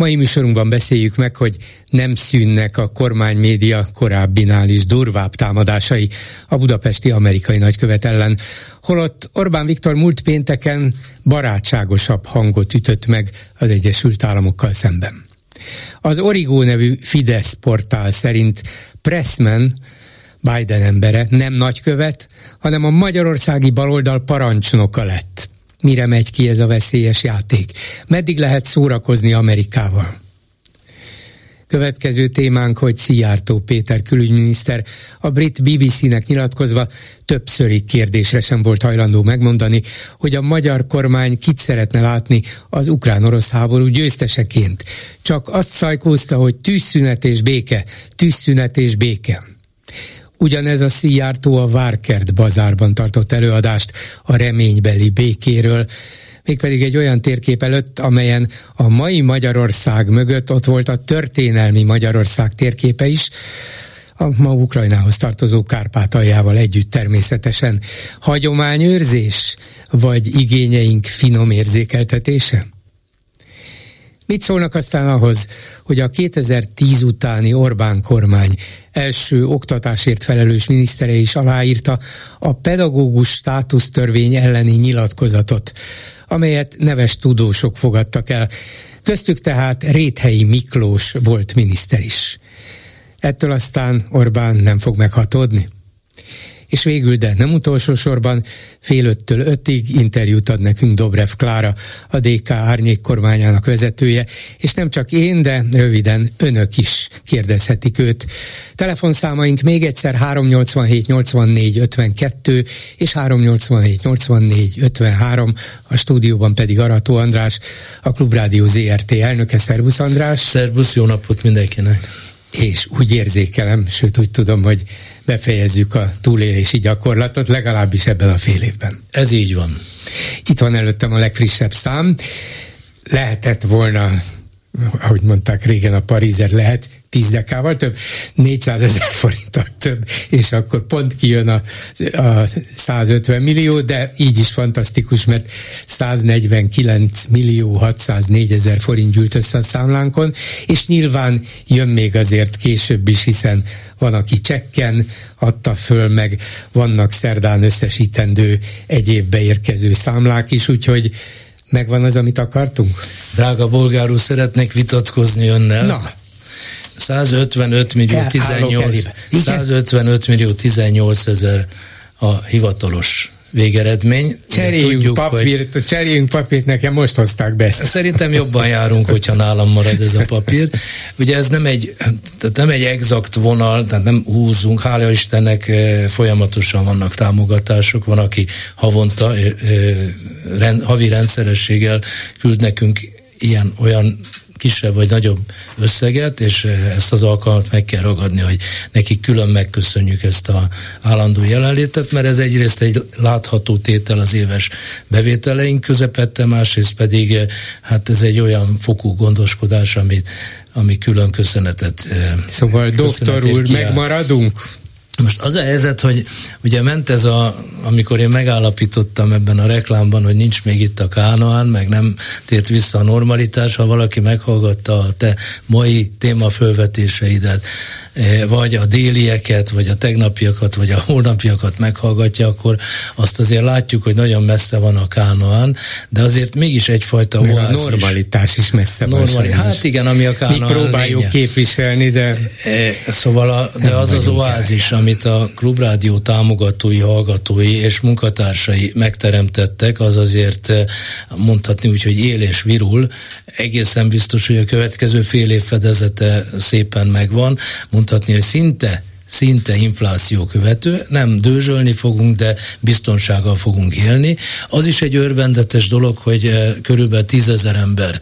Mai műsorunkban beszéljük meg, hogy nem szűnnek a kormánymédia korábbinál is durvább támadásai a budapesti amerikai nagykövet ellen, holott Orbán Viktor múlt pénteken barátságosabb hangot ütött meg az Egyesült Államokkal szemben. Az Origo nevű Fidesz portál szerint Pressman, Biden embere, nem nagykövet, hanem a magyarországi baloldal parancsnoka lett mire megy ki ez a veszélyes játék. Meddig lehet szórakozni Amerikával? Következő témánk, hogy Szijjártó Péter külügyminiszter a brit BBC-nek nyilatkozva többszörig kérdésre sem volt hajlandó megmondani, hogy a magyar kormány kit szeretne látni az ukrán-orosz háború győzteseként. Csak azt szajkózta, hogy tűzszünet és béke, tűzszünet és béke. Ugyanez a szíjártó a Várkert bazárban tartott előadást a reménybeli békéről, mégpedig egy olyan térkép előtt, amelyen a mai Magyarország mögött ott volt a történelmi Magyarország térképe is, a ma Ukrajnához tartozó Kárpátaljával együtt természetesen. Hagyományőrzés, vagy igényeink finom érzékeltetése? Mit szólnak aztán ahhoz, hogy a 2010 utáni Orbán kormány első oktatásért felelős minisztere is aláírta a pedagógus státusztörvény elleni nyilatkozatot, amelyet neves tudósok fogadtak el. Köztük tehát Réthelyi Miklós volt miniszter is. Ettől aztán Orbán nem fog meghatódni és végül, de nem utolsó sorban, fél öttől ötig interjút ad nekünk Dobrev Klára, a DK árnyék kormányának vezetője, és nem csak én, de röviden önök is kérdezhetik őt. Telefonszámaink még egyszer 387 84 52 és 387 84 53, a stúdióban pedig Arató András, a Klubrádió ZRT elnöke. Szervusz András! Szervusz, jó napot mindenkinek! És úgy érzékelem, sőt úgy tudom, hogy befejezzük a túlélési gyakorlatot, legalábbis ebben a fél évben. Ez így van. Itt van előttem a legfrissebb szám. Lehetett volna ahogy mondták régen a Parizer lehet 10 dekával több, 400 ezer forinttal több, és akkor pont kijön a, a 150 millió, de így is fantasztikus, mert 149 millió 604 ezer forint gyűlt össze a számlánkon, és nyilván jön még azért később is, hiszen van, aki csekken adta föl, meg vannak szerdán összesítendő egyéb beérkező számlák is, úgyhogy megvan az, amit akartunk? Drága bolgárú, szeretnék vitatkozni önnel. Na. 155 millió 18, 155 millió 18 ezer a hivatalos végeredmény. Cseréljünk tudjuk, papírt, hogy... cseréljünk papírt, nekem most hozták be ezt. Szerintem jobban járunk, hogyha nálam marad ez a papír. Ugye ez nem egy, tehát nem egy exakt vonal, tehát nem húzunk, hála Istennek eh, folyamatosan vannak támogatások, van, aki havonta, eh, eh, havi rendszerességgel küld nekünk ilyen olyan kisebb vagy nagyobb összeget, és ezt az alkalmat meg kell ragadni, hogy nekik külön megköszönjük ezt a állandó jelenlétet, mert ez egyrészt egy látható tétel az éves bevételeink közepette, másrészt pedig hát ez egy olyan fokú gondoskodás, amit, ami külön köszönetet eh, Szóval doktor úr, kiáll. megmaradunk? Most az a helyzet, hogy ugye ment ez a, amikor én megállapítottam ebben a reklámban, hogy nincs még itt a Kánoán, meg nem tért vissza a normalitás, ha valaki meghallgatta a te mai témafölvetéseidet, vagy a délieket, vagy a tegnapiakat, vagy a holnapiakat meghallgatja, akkor azt azért látjuk, hogy nagyon messze van a Kánoán, de azért mégis egyfajta Meg a normalitás is messze Normali, van. Hát igen, ami a Kánoán Mi próbáljuk lénye. képviselni, de... E, szóval a, de az az oázis, ami amit a Klubrádió támogatói, hallgatói és munkatársai megteremtettek, az azért eh, mondhatni úgy, hogy él és virul. Egészen biztos, hogy a következő fél év fedezete szépen megvan. Mondhatni, hogy szinte szinte infláció követő, nem dőzsölni fogunk, de biztonsággal fogunk élni. Az is egy örvendetes dolog, hogy eh, körülbelül tízezer ember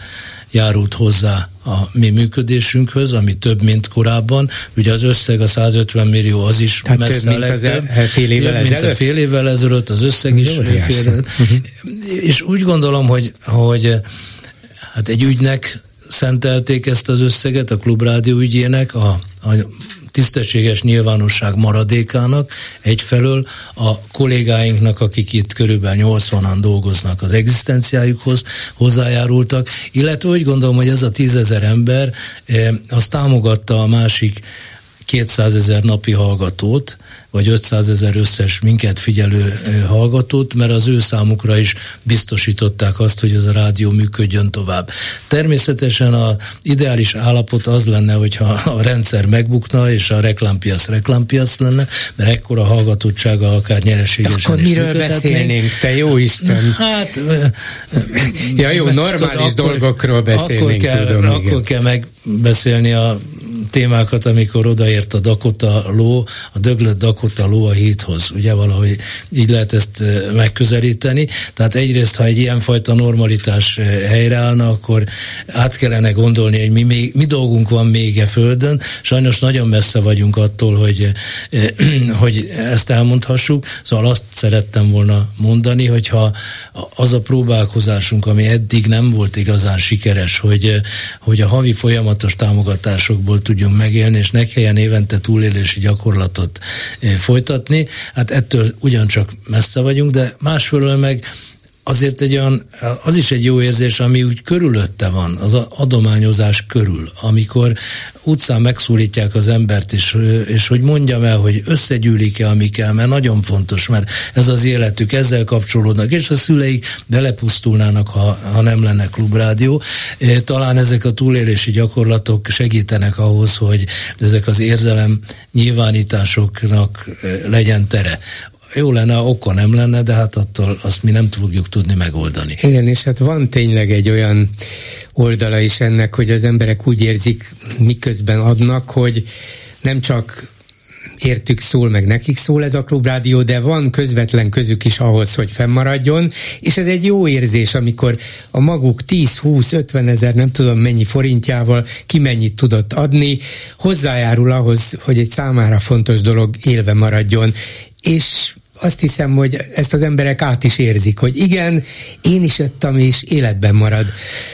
járult hozzá a mi működésünkhöz, ami több, mint korábban. Ugye az összeg, a 150 millió az is Tehát messze több, mint az el, fél évvel ezelőtt? Mint a fél évvel ezelőtt, az összeg is fél, uh-huh. És úgy gondolom, hogy, hogy hát egy ügynek szentelték ezt az összeget, a klubrádió ügyének, a, a tisztességes nyilvánosság maradékának, egyfelől a kollégáinknak, akik itt körülbelül 80-an dolgoznak az egzisztenciájukhoz, hozzájárultak, illetve úgy gondolom, hogy ez a tízezer ember eh, az támogatta a másik 200 ezer napi hallgatót, vagy 500 ezer összes minket figyelő hallgatót, mert az ő számukra is biztosították azt, hogy ez a rádió működjön tovább. Természetesen a ideális állapot az lenne, hogyha a rendszer megbukna, és a reklámpiac reklámpiac lenne, mert ekkora hallgatottsága akár nyereségesen akkor miről beszélnénk, te jó Isten? Hát... ja jó, normális tudod, dolgokról beszélnénk, akkor kell, tudom. Akkor igen. kell megbeszélni a témákat, amikor odaért a Dakota ló, a döglött Dakota ló a híthoz. Ugye valahogy így lehet ezt megközelíteni. Tehát egyrészt, ha egy ilyenfajta normalitás helyreállna, akkor át kellene gondolni, hogy mi, még, mi dolgunk van még e földön. Sajnos nagyon messze vagyunk attól, hogy, hogy ezt elmondhassuk. Szóval azt szerettem volna mondani, hogyha az a próbálkozásunk, ami eddig nem volt igazán sikeres, hogy, hogy a havi folyamatos támogatásokból tudjunk megélni, és ne kelljen évente túlélési gyakorlatot eh, folytatni. Hát ettől ugyancsak messze vagyunk, de másfelől meg azért egy olyan, az is egy jó érzés, ami úgy körülötte van, az adományozás körül, amikor utcán megszólítják az embert, és, és hogy mondjam el, hogy összegyűlik-e, ami kell, mert nagyon fontos, mert ez az életük, ezzel kapcsolódnak, és a szüleik belepusztulnának, ha, ha nem lenne klubrádió. Talán ezek a túlélési gyakorlatok segítenek ahhoz, hogy ezek az érzelem nyilvánításoknak legyen tere jó lenne, ha oka nem lenne, de hát attól azt mi nem fogjuk tudni megoldani. Igen, és hát van tényleg egy olyan oldala is ennek, hogy az emberek úgy érzik, miközben adnak, hogy nem csak értük szól, meg nekik szól ez a klubrádió, de van közvetlen közük is ahhoz, hogy fennmaradjon, és ez egy jó érzés, amikor a maguk 10-20-50 ezer, nem tudom mennyi forintjával ki mennyit tudott adni, hozzájárul ahhoz, hogy egy számára fontos dolog élve maradjon, és azt hiszem, hogy ezt az emberek át is érzik, hogy igen, én is jöttem, és életben marad.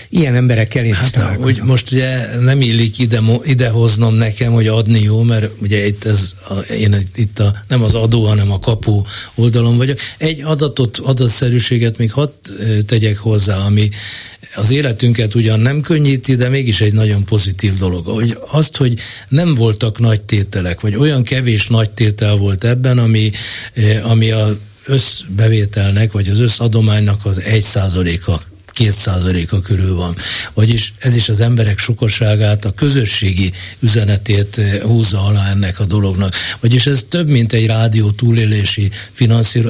Ilyen emberekkel én hát, is hogy most ugye nem illik ide, idehoznom nekem, hogy adni jó, mert ugye itt ez, a, én itt a, nem az adó, hanem a kapu oldalon vagyok. Egy adatot, adatszerűséget még hadd tegyek hozzá, ami az életünket ugyan nem könnyíti, de mégis egy nagyon pozitív dolog. Hogy azt, hogy nem voltak nagy tételek, vagy olyan kevés nagy tétel volt ebben, ami, eh, ami a összbevételnek, vagy az összadománynak az egy százaléka két százaléka körül van. Vagyis ez is az emberek sokaságát, a közösségi üzenetét eh, húzza alá ennek a dolognak. Vagyis ez több, mint egy rádió túlélési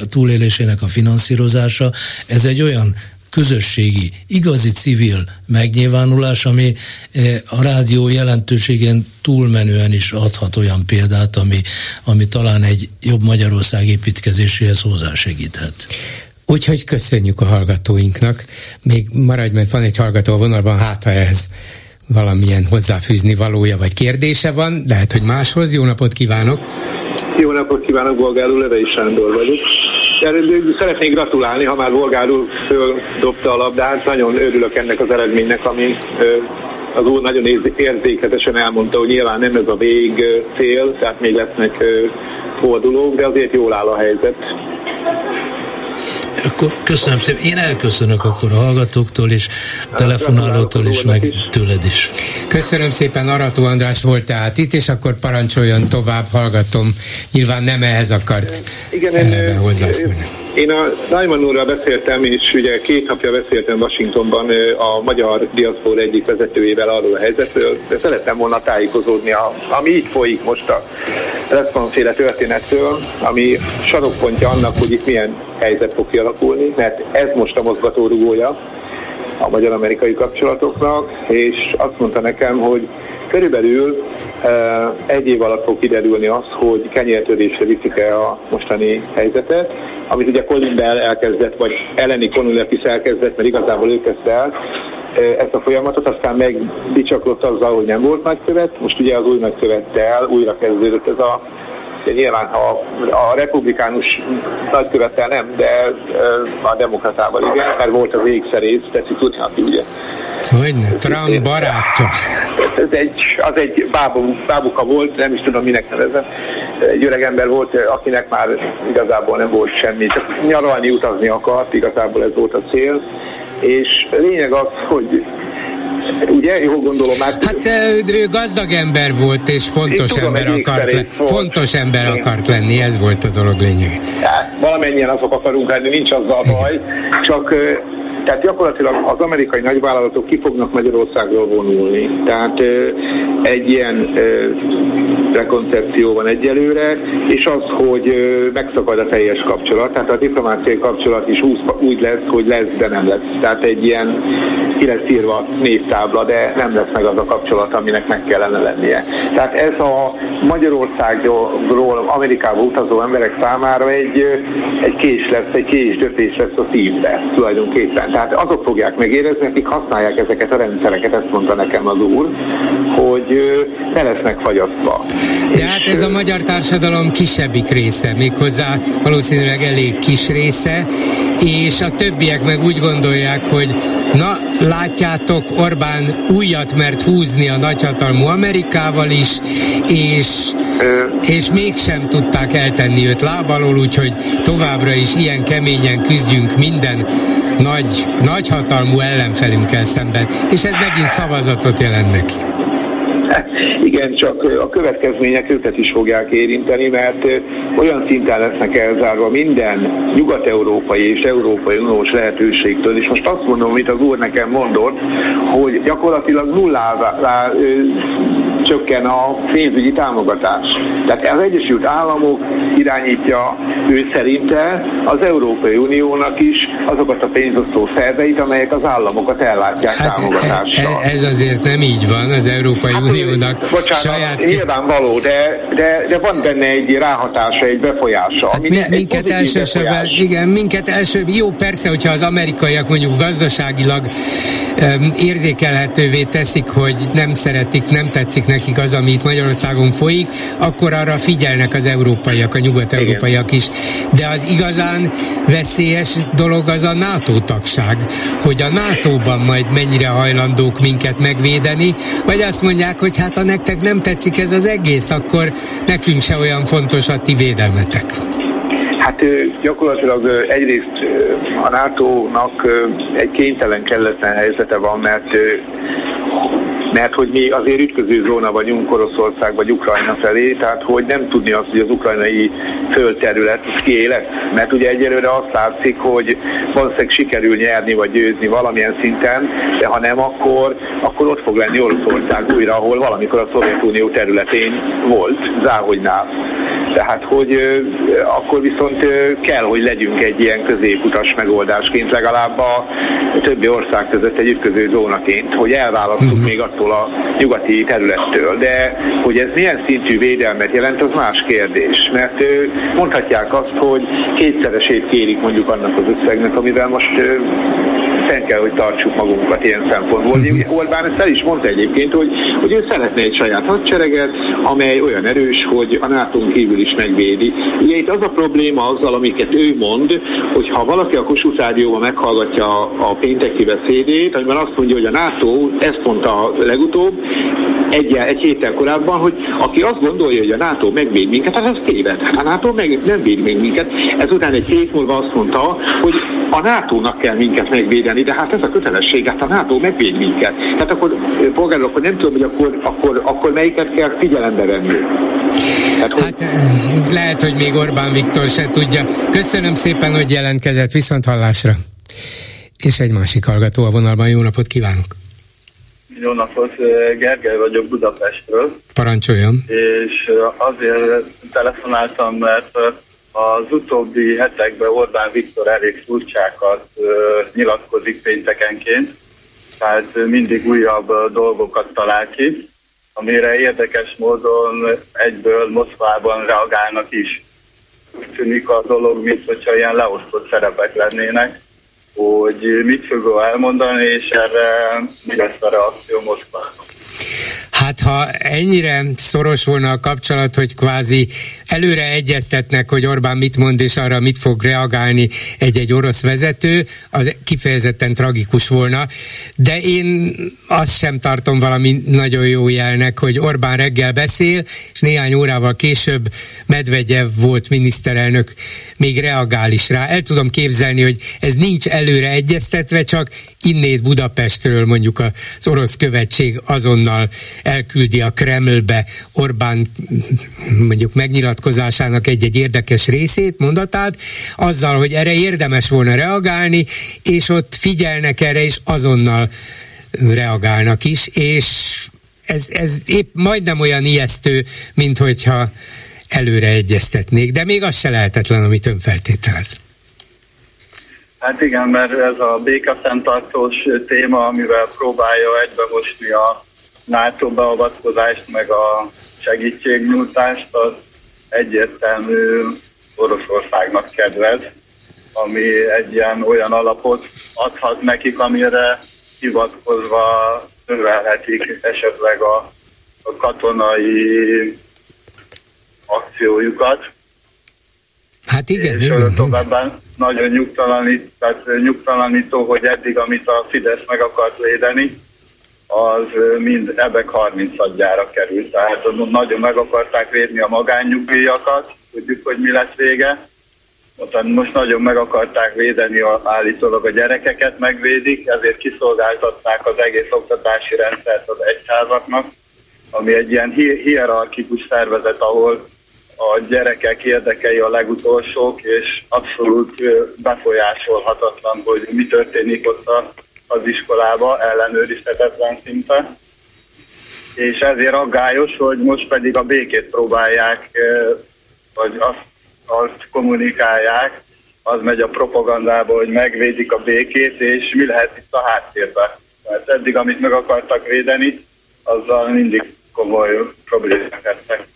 túlélésének a finanszírozása, ez egy olyan közösségi, igazi civil megnyilvánulás, ami eh, a rádió jelentőségén túlmenően is adhat olyan példát, ami, ami talán egy jobb Magyarország építkezéséhez hozzásegíthet. Úgyhogy köszönjük a hallgatóinknak. Még maradj, mert van egy hallgató a vonalban, hát ha ehhez valamilyen hozzáfűzni valója vagy kérdése van, lehet, hogy máshoz. Jó napot kívánok! Jó napot kívánok, Bolgár Levei Sándor vagyok. Szeretnék gratulálni, ha már Volgár úr dobta a labdát. Nagyon örülök ennek az eredménynek, ami az úr nagyon érzékletesen elmondta, hogy nyilván nem ez a vég cél, tehát még lesznek fordulók, de azért jól áll a helyzet. Akkor köszönöm szépen. Én elköszönök akkor a hallgatóktól is, a telefonálótól is, meg tőled is. Köszönöm szépen, Arató András volt tehát itt, és akkor parancsoljon tovább, hallgatom. Nyilván nem ehhez akart Igen, én, hozzászólni. Én a Raimond úrral beszéltem, és ugye két napja beszéltem Washingtonban a magyar diaszpor egyik vezetőjével arról a helyzetről, de szerettem volna tájékozódni, a, ami így folyik most a Responsféle történettől, ami sarokpontja annak, hogy itt milyen helyzet fog kialakulni, mert ez most a mozgatórugója a magyar-amerikai kapcsolatoknak, és azt mondta nekem, hogy körülbelül egy év alatt fog kiderülni az, hogy kenyértörésre viszik-e a mostani helyzetet, amit ugye Colin Bell elkezdett, vagy Eleni Konulepis elkezdett, mert igazából ő kezdte el, ezt a folyamatot, aztán megbicsaklott azzal, hogy nem volt nagykövet, most ugye az új nagykövettel újra kezdődött ez a de nyilván ha a republikánus nagykövettel nem, de a demokratával igen, mert volt az égszerész, tetszik tudni, aki ugye Hogyne, Trump barátja. Ez egy, az egy bábu, bábuka volt, nem is tudom minek nevezem. Egy öreg ember volt, akinek már igazából nem volt semmi, csak nyaralni, utazni akart, igazából ez volt a cél. És lényeg az, hogy Ugye, jól gondolom már. Hát ő gazdag ember volt, és fontos tudom, ember akart lenni. Fontos ember Igen. akart lenni, ez volt a dolog lényeg. Ja, valamennyien azok akarunk lenni, nincs azzal a baj, csak tehát gyakorlatilag az amerikai nagyvállalatok ki fognak Magyarországról vonulni. Tehát egy ilyen rekoncepció van egyelőre, és az, hogy megszakad a teljes kapcsolat, tehát a diplomáciai kapcsolat is úgy lesz, hogy lesz, de nem lesz. Tehát egy ilyen ki lesz írva névtábla, de nem lesz meg az a kapcsolat, aminek meg kellene lennie. Tehát ez a Magyarországról Amerikába utazó emberek számára egy, egy kés lesz, egy késdöpés lesz a szívbe tulajdonképpen. Tehát azok fogják megérezni, akik használják ezeket a rendszereket, ezt mondta nekem az úr, hogy ne lesznek fagyasztva. De hát ez a magyar társadalom kisebbik része, méghozzá valószínűleg elég kis része, és a többiek meg úgy gondolják, hogy na, látjátok, Orbán újat mert húzni a nagyhatalmú Amerikával is, és, és mégsem tudták eltenni őt lábalól, úgyhogy továbbra is ilyen keményen küzdjünk minden nagy, nagyhatalmú ellenfelünkkel szemben, és ez megint szavazatot jelent neki. Igen, csak a következmények őket is fogják érinteni, mert olyan szinten lesznek elzárva minden nyugat-európai és európai uniós lehetőségtől, és most azt mondom, amit az úr nekem mondott, hogy gyakorlatilag nullává csökken a pénzügyi támogatás. Tehát az Egyesült Államok irányítja ő szerinte az Európai Uniónak is azokat a pénzosztó szerveit, amelyek az államokat ellátják hát támogatással. Ez azért nem így van, az Európai hát, Uniónak bocsánat, saját... nyilvánvaló, de, de, de van benne egy ráhatása, egy befolyása. Hát mi, minket elsősorban, igen, minket első, jó persze, hogyha az amerikaiak mondjuk gazdaságilag um, érzékelhetővé teszik, hogy nem szeretik, nem tetszik nekik az, ami itt Magyarországon folyik, akkor arra figyelnek az európaiak, a nyugat-európaiak is. De az igazán veszélyes dolog az a NATO tagság, hogy a NATO-ban majd mennyire hajlandók minket megvédeni, vagy azt mondják, hogy hát ha nektek nem tetszik ez az egész, akkor nekünk se olyan fontos a ti védelmetek. Hát gyakorlatilag egyrészt a NATO-nak egy kénytelen kelletlen helyzete van, mert mert hogy mi azért ütköző zóna vagyunk Oroszország vagy Ukrajna felé, tehát hogy nem tudni azt, hogy az ukrajnai földterület kié. Mert ugye egyelőre azt látszik, hogy valószínűleg sikerül nyerni vagy győzni valamilyen szinten, de ha nem, akkor, akkor ott fog lenni Oroszország újra, ahol valamikor a Szovjetunió területén volt, Záhogynál. Tehát, hogy akkor viszont kell, hogy legyünk egy ilyen középutas megoldásként, legalább a többi ország között egy ütköző zónaként, hogy elválasztunk uh-huh. még attól a nyugati területtől. De hogy ez milyen szintű védelmet jelent, az más kérdés. Mert mondhatják azt, hogy kétszeresét kérik mondjuk annak az összegnek, amivel most fenn kell, hogy tartsuk magunkat ilyen szempontból. Uh-huh. Orbán ezt el is mondta egyébként, hogy, hogy ő szeretne egy saját hadsereget, amely olyan erős, hogy a nato kívül is megvédi. Ugye itt az a probléma azzal, amiket ő mond, hogy ha valaki a Kossuth Rádióban meghallgatja a pénteki beszédét, amiben azt mondja, hogy a NATO, ezt mondta legutóbb, egy, egy héttel korábban, hogy aki azt gondolja, hogy a NATO megvéd minket, hát ez téved. A NATO meg nem véd még minket. Ezután egy hét múlva azt mondta, hogy a NATO-nak kell minket megvédeni, de hát ez a kötelesség, hát a NATO megvéd minket. Tehát akkor polgárok, akkor nem tudom, hogy akkor, akkor, akkor melyiket kell figyelembe venni. Hát, hogy... hát lehet, hogy még Orbán Viktor se tudja. Köszönöm szépen, hogy jelentkezett viszont hallásra. És egy másik hallgató a vonalban. Jó napot kívánok! Jó napot, Gergely vagyok Budapestről. Parancsoljon. És azért telefonáltam, mert az utóbbi hetekben Orbán Viktor elég furcsákat nyilatkozik péntekenként, tehát mindig újabb dolgokat talál ki, amire érdekes módon egyből Moszkvában reagálnak is. Úgy tűnik a dolog, mint hogyha ilyen leosztott szerepek lennének, hogy mit fogok elmondani, és erre mi lesz a reakció Moszkvának. Hát ha ennyire szoros volna a kapcsolat, hogy kvázi előre egyeztetnek, hogy Orbán mit mond, és arra mit fog reagálni egy-egy orosz vezető, az kifejezetten tragikus volna. De én azt sem tartom valami nagyon jó jelnek, hogy Orbán reggel beszél, és néhány órával később Medvegyev volt miniszterelnök, még reagál is rá. El tudom képzelni, hogy ez nincs előre egyeztetve, csak innét Budapestről mondjuk az orosz követség azonnal elküldi a Kremlbe Orbán mondjuk megnyilatkozásának egy-egy érdekes részét, mondatát, azzal, hogy erre érdemes volna reagálni, és ott figyelnek erre, és azonnal reagálnak is, és ez, ez épp majdnem olyan ijesztő, mint hogyha előre egyeztetnék, de még az se lehetetlen, amit ön feltételez. Hát igen, mert ez a békafenntartós téma, amivel próbálja egybemosni a NATO beavatkozást, meg a segítségnyújtást, az egyértelmű Oroszországnak kedvez, ami egy ilyen olyan alapot adhat nekik, amire hivatkozva növelhetik esetleg a, a katonai akciójukat. Hát igen, és igen. továbbá nagyon nyugtalanít, tehát nyugtalanító, hogy eddig, amit a Fidesz meg akart védeni, az mind ebek 30 adjára került. Tehát nagyon meg akarták védni a magánnyugdíjakat, tudjuk, hogy mi lesz vége. Most nagyon meg akarták védeni a, állítólag a gyerekeket megvédik, ezért kiszolgáltatták az egész oktatási rendszert az egyházaknak, ami egy ilyen hierarchikus szervezet, ahol a gyerekek érdekei a legutolsók, és abszolút befolyásolhatatlan, hogy mi történik ott az iskolába, ellenőrizhetetlen szinte. És ezért aggályos, hogy most pedig a békét próbálják, vagy azt, azt kommunikálják, az megy a propagandába, hogy megvédik a békét, és mi lehet itt a háttérben. Mert eddig, amit meg akartak védeni, azzal mindig komoly problémák lettek.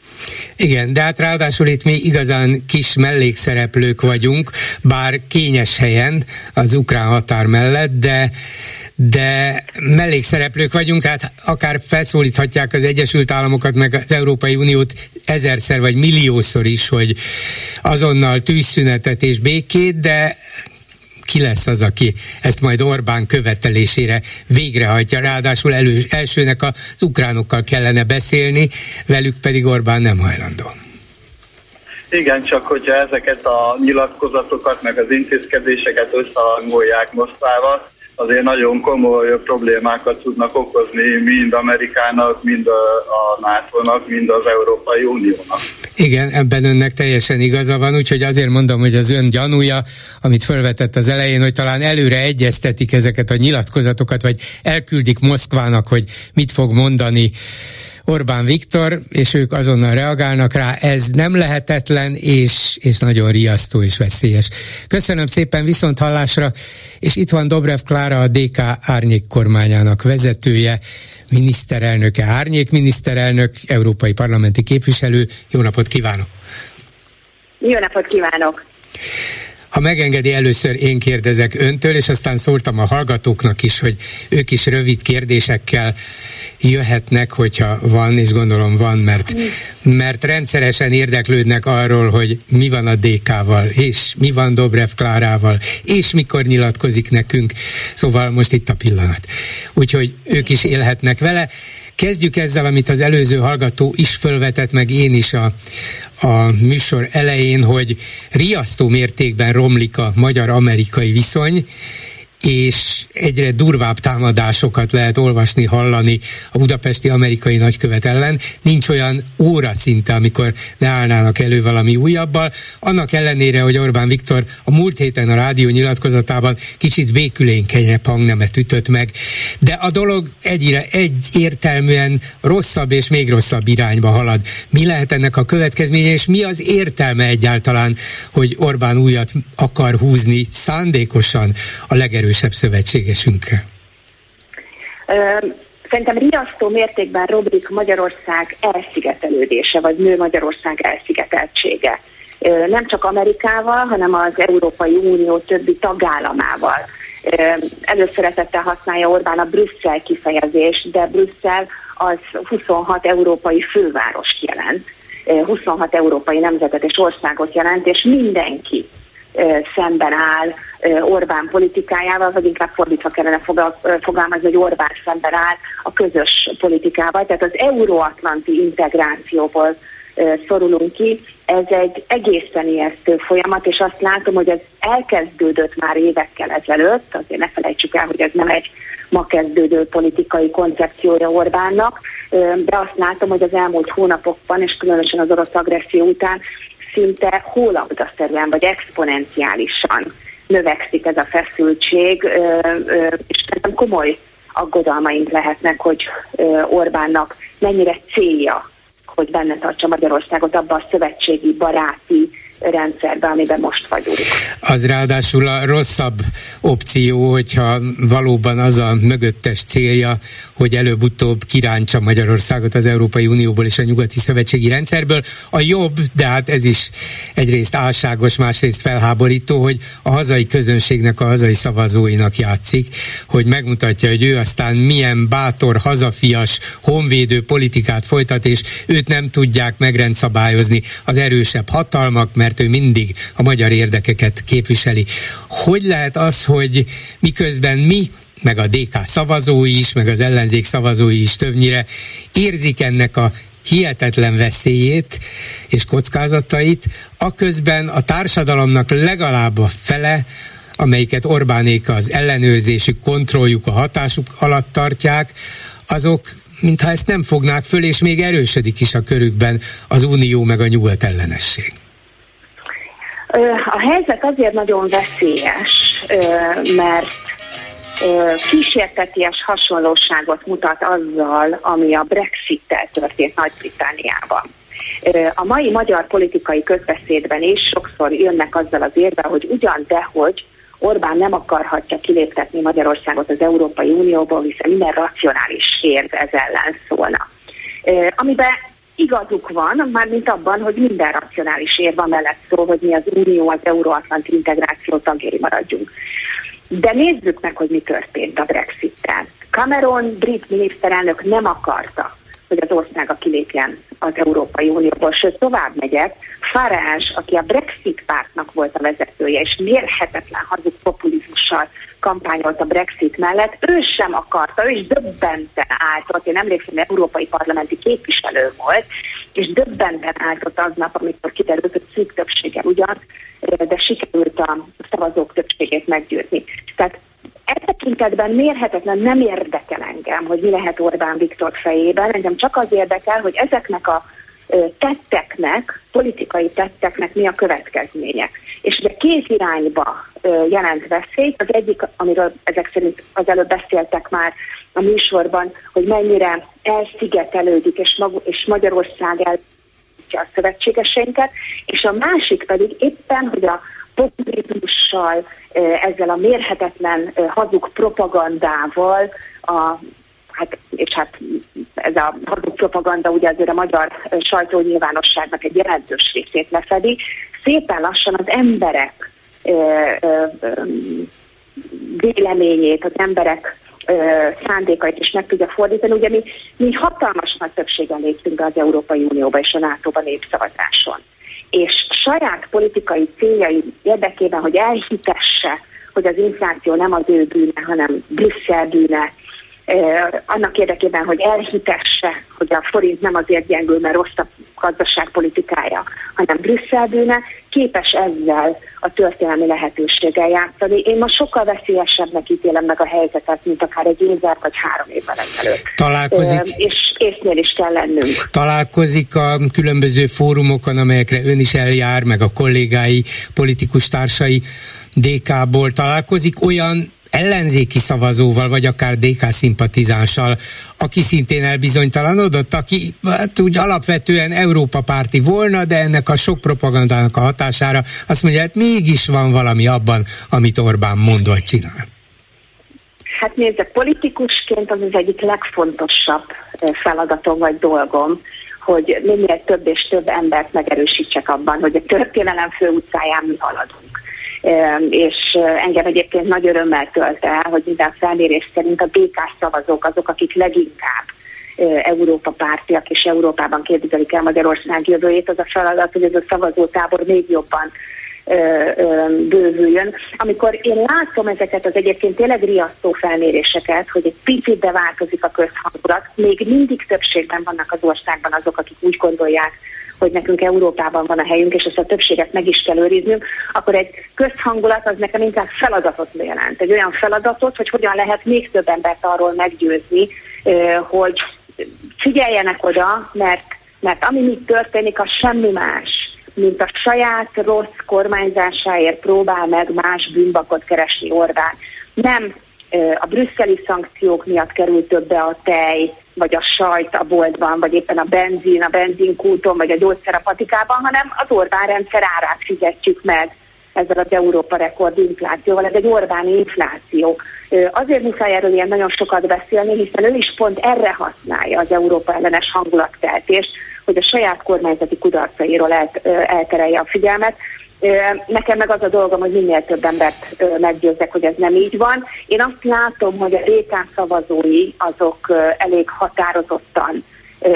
Igen, de hát ráadásul itt mi igazán kis mellékszereplők vagyunk, bár kényes helyen az ukrán határ mellett, de de mellékszereplők vagyunk, tehát akár felszólíthatják az Egyesült Államokat, meg az Európai Uniót ezerszer vagy milliószor is, hogy azonnal tűzszünetet és békét, de ki lesz az, aki ezt majd Orbán követelésére végrehajtja. Ráadásul elő, elsőnek az ukránokkal kellene beszélni, velük pedig Orbán nem hajlandó. Igen, csak hogyha ezeket a nyilatkozatokat, meg az intézkedéseket összehangolják Moszkvával, azért nagyon komoly problémákat tudnak okozni mind Amerikának, mind a, a NATO-nak, mind az Európai Uniónak. Igen, ebben önnek teljesen igaza van, úgyhogy azért mondom, hogy az ön gyanúja, amit felvetett az elején, hogy talán előre egyeztetik ezeket a nyilatkozatokat, vagy elküldik Moszkvának, hogy mit fog mondani Orbán Viktor, és ők azonnal reagálnak rá, ez nem lehetetlen, és, és nagyon riasztó és veszélyes. Köszönöm szépen viszont hallásra, és itt van Dobrev Klára, a DK árnyék kormányának vezetője, miniszterelnöke, árnyék miniszterelnök, európai parlamenti képviselő. Jó napot kívánok! Jó napot kívánok! Ha megengedi, először én kérdezek öntől, és aztán szóltam a hallgatóknak is, hogy ők is rövid kérdésekkel jöhetnek, hogyha van, és gondolom van, mert, mert rendszeresen érdeklődnek arról, hogy mi van a DK-val, és mi van Dobrev Klárával, és mikor nyilatkozik nekünk. Szóval most itt a pillanat. Úgyhogy ők is élhetnek vele. Kezdjük ezzel, amit az előző hallgató is fölvetett, meg én is a, a műsor elején, hogy riasztó mértékben romlik a magyar-amerikai viszony, és egyre durvább támadásokat lehet olvasni, hallani a budapesti amerikai nagykövet ellen. Nincs olyan óra szinte, amikor ne állnának elő valami újabbal. Annak ellenére, hogy Orbán Viktor a múlt héten a rádió nyilatkozatában kicsit békülénkenyebb hangnemet ütött meg, de a dolog egyre egyértelműen rosszabb és még rosszabb irányba halad. Mi lehet ennek a következménye, és mi az értelme egyáltalán, hogy Orbán újat akar húzni szándékosan a legerősebb legerősebb szövetségesünkkel? Szerintem riasztó mértékben robrik Magyarország elszigetelődése, vagy nő Magyarország elszigeteltsége. Nem csak Amerikával, hanem az Európai Unió többi tagállamával. előszeretettel használja Orbán a Brüsszel kifejezést, de Brüsszel az 26 európai főváros jelent, 26 európai nemzetet és országot jelent, és mindenki szemben áll Orbán politikájával, vagy inkább fordítva kellene fogalmazni, hogy Orbán szemben áll a közös politikával. Tehát az euróatlanti integrációból szorulunk ki. Ez egy egészen ijesztő folyamat, és azt látom, hogy ez elkezdődött már évekkel ezelőtt, azért ne felejtsük el, hogy ez nem egy ma kezdődő politikai koncepciója Orbánnak, de azt látom, hogy az elmúlt hónapokban, és különösen az orosz agresszió után szinte hólabdaszerűen vagy exponenciálisan növekszik ez a feszültség, és szerintem komoly aggodalmaink lehetnek, hogy Orbánnak mennyire célja, hogy benne tartsa Magyarországot abba a szövetségi, baráti, rendszerbe, amiben most vagyunk. Az ráadásul a rosszabb opció, hogyha valóban az a mögöttes célja, hogy előbb-utóbb kirántsa Magyarországot az Európai Unióból és a nyugati szövetségi rendszerből. A jobb, de hát ez is egyrészt álságos, másrészt felháborító, hogy a hazai közönségnek, a hazai szavazóinak játszik, hogy megmutatja, hogy ő aztán milyen bátor, hazafias, honvédő politikát folytat, és őt nem tudják megrendszabályozni az erősebb hatalmak, mert ő mindig a magyar érdekeket képviseli. Hogy lehet az, hogy miközben mi meg a DK szavazói is, meg az ellenzék szavazói is többnyire érzik ennek a hihetetlen veszélyét és kockázatait, aközben a társadalomnak legalább a fele, amelyiket Orbánék az ellenőrzésük, kontrolljuk, a hatásuk alatt tartják, azok mintha ezt nem fognák föl, és még erősödik is a körükben az unió meg a nyugat ellenesség. A helyzet azért nagyon veszélyes, mert kísérteties hasonlóságot mutat azzal, ami a Brexit-tel történt Nagy-Britániában. A mai magyar politikai közbeszédben is sokszor jönnek azzal az érve, hogy ugyan dehogy Orbán nem akarhatja kiléptetni Magyarországot az Európai Unióból, hiszen minden racionális érv ez ellen szólna. Amiben igazuk van, mármint abban, hogy minden racionális érv mellett szól, hogy mi az Unió, az Euróatlanti integráció tagjai maradjunk. De nézzük meg, hogy mi történt a Brexit-tel. Cameron, brit miniszterelnök nem akarta, hogy az országa kilépjen az Európai Unióból, sőt tovább megyek, Farage, aki a Brexit pártnak volt a vezetője, és mérhetetlen hazug populizmussal kampányolt a Brexit mellett, ő sem akarta, ő is döbbenten állt ott, én emlékszem, hogy európai parlamenti képviselő volt, és döbbenten állt ott aznap, amikor kiderült, hogy szűk többsége ugyan, de sikerült a szavazók többségét meggyőzni. Tehát e tekintetben mérhetetlen nem érdekel engem, hogy mi lehet Orbán Viktor fejében, engem csak az érdekel, hogy ezeknek a tetteknek, politikai tetteknek mi a következménye. És ugye két irányba jelent veszélyt. Az egyik, amiről ezek szerint az előbb beszéltek már a műsorban, hogy mennyire elszigetelődik, és, mag- és Magyarország el a szövetségeseinket, és a másik pedig éppen, hogy a populizmussal, ezzel a mérhetetlen hazug propagandával a hát, és hát ez a hazug propaganda ugye azért a magyar sajtó nyilvánosságnak egy jelentős részét lefedi, szépen lassan az emberek véleményét, az emberek szándékait is meg tudja fordítani. Ugye mi, mi hatalmas nagy többségen léptünk be az Európai Unióba és a NATO-ba népszavazáson. És saját politikai céljai érdekében, hogy elhitesse, hogy az infláció nem az ő bűne, hanem Brüsszel bűne, annak érdekében, hogy elhitesse, hogy a forint nem azért gyengül, mert rossz a gazdaságpolitikája, hanem Brüsszel bűne, képes ezzel a történelmi lehetőséggel játszani. Én most sokkal veszélyesebbnek ítélem meg a helyzetet, mint akár egy évvel vagy három évvel ezelőtt. Találkozik. És észnél is kell lennünk. Találkozik a különböző fórumokon, amelyekre ön is eljár, meg a kollégái, politikus társai DK-ból találkozik olyan ellenzéki szavazóval, vagy akár DK szimpatizánssal, aki szintén elbizonytalanodott, aki hát úgy alapvetően Európa párti volna, de ennek a sok propagandának a hatására azt mondja, hát mégis van valami abban, amit Orbán mond vagy csinál. Hát nézd, politikusként az az egyik legfontosabb feladatom vagy dolgom, hogy minél több és több embert megerősítsek abban, hogy a történelem főutcáján mi haladunk és engem egyébként nagy örömmel tölt el, hogy minden felmérés szerint a DK szavazók azok, akik leginkább Európa pártiak és Európában képzelik el Magyarország jövőjét, az a feladat, hogy ez a szavazótábor még jobban bővüljön. Amikor én látom ezeket az egyébként tényleg riasztó felméréseket, hogy egy picit változik a közhangulat, még mindig többségben vannak az országban azok, akik úgy gondolják, hogy nekünk Európában van a helyünk, és ezt a többséget meg is kell őriznünk, akkor egy közhangulat az nekem inkább feladatot jelent. Egy olyan feladatot, hogy hogyan lehet még több embert arról meggyőzni, hogy figyeljenek oda, mert, mert ami mit történik, az semmi más, mint a saját rossz kormányzásáért próbál meg más bűnbakot keresni Orbán. Nem a brüsszeli szankciók miatt került többe a tej, vagy a sajt a boltban, vagy éppen a benzin, a benzinkúton, vagy a gyógyszer a patikában, hanem az Orbán rendszer árát fizetjük meg ezzel az Európa rekord inflációval. Ez egy Orbáni infláció. Azért muszáj erről ilyen nagyon sokat beszélni, hiszen ő is pont erre használja az Európa ellenes hangulatkeltést, hogy a saját kormányzati kudarcairól el, elterelje a figyelmet. Nekem meg az a dolgom, hogy minél több embert meggyőzzek, hogy ez nem így van. Én azt látom, hogy a DK szavazói azok elég határozottan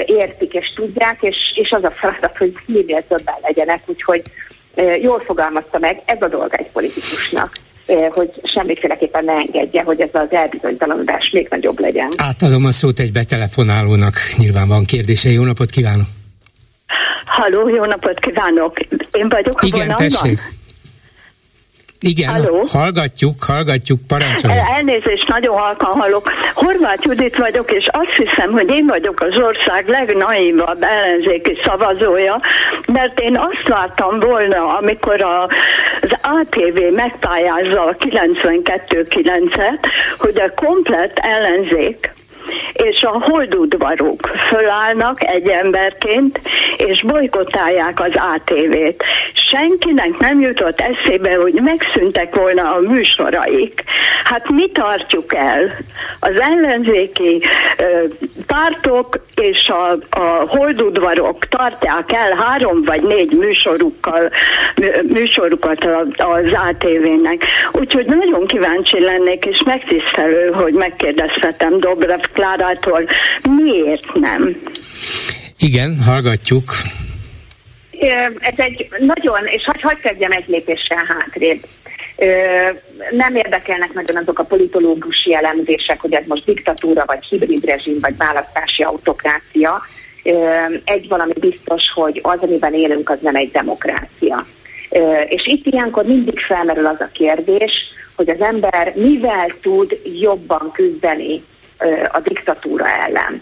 értik és tudják, és, és az a feladat, hogy minél többen legyenek, úgyhogy jól fogalmazta meg, ez a dolga egy politikusnak hogy semmiféleképpen ne engedje, hogy ez az elbizonytalanodás még nagyobb legyen. Átadom a szót egy betelefonálónak, nyilván van kérdése, jó napot kívánok! Halló, jó napot kívánok! Én vagyok a Igen, vonalban? tessék. Igen, Halló? hallgatjuk, hallgatjuk, parancsolj. Elnézést, nagyon halkan hallok. Horváth Judit vagyok, és azt hiszem, hogy én vagyok az ország legnaivabb ellenzéki szavazója, mert én azt vártam volna, amikor a, az ATV megpályázza a 92-9-et, hogy a komplet ellenzék és a holdudvarok fölállnak egy emberként, és bolykotálják az ATV-t. Senkinek nem jutott eszébe, hogy megszűntek volna a műsoraik. Hát mi tartjuk el? Az ellenzéki ö, pártok és a, a holdudvarok tartják el három vagy négy műsorukkal, műsorukat az ATV-nek. Úgyhogy nagyon kíváncsi lennék, és megtisztelő, hogy megkérdezhetem Dobrev Klárától, miért nem? Igen, hallgatjuk. Ez egy nagyon, és hagyj hagy kezdjem egy lépéssel hátrébb. Nem érdekelnek nagyon azok a politológusi elemzések, hogy ez most diktatúra, vagy hibrid rezsim, vagy választási autokrácia. Egy valami biztos, hogy az, amiben élünk, az nem egy demokrácia. És itt ilyenkor mindig felmerül az a kérdés, hogy az ember mivel tud jobban küzdeni a diktatúra ellen.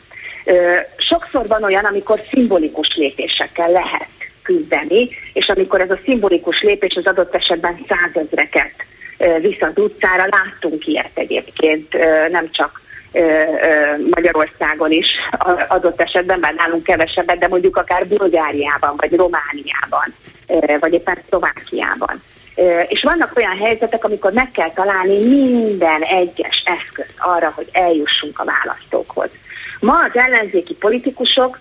Sokszor van olyan, amikor szimbolikus lépésekkel lehet küzdeni, és amikor ez a szimbolikus lépés az adott esetben százezreket visz az utcára, láttunk ilyet egyébként, nem csak Magyarországon is adott esetben, bár nálunk kevesebbet, de mondjuk akár Bulgáriában, vagy Romániában, vagy éppen Szlovákiában. És vannak olyan helyzetek, amikor meg kell találni minden egyes eszközt arra, hogy eljussunk a választókhoz. Ma az ellenzéki politikusok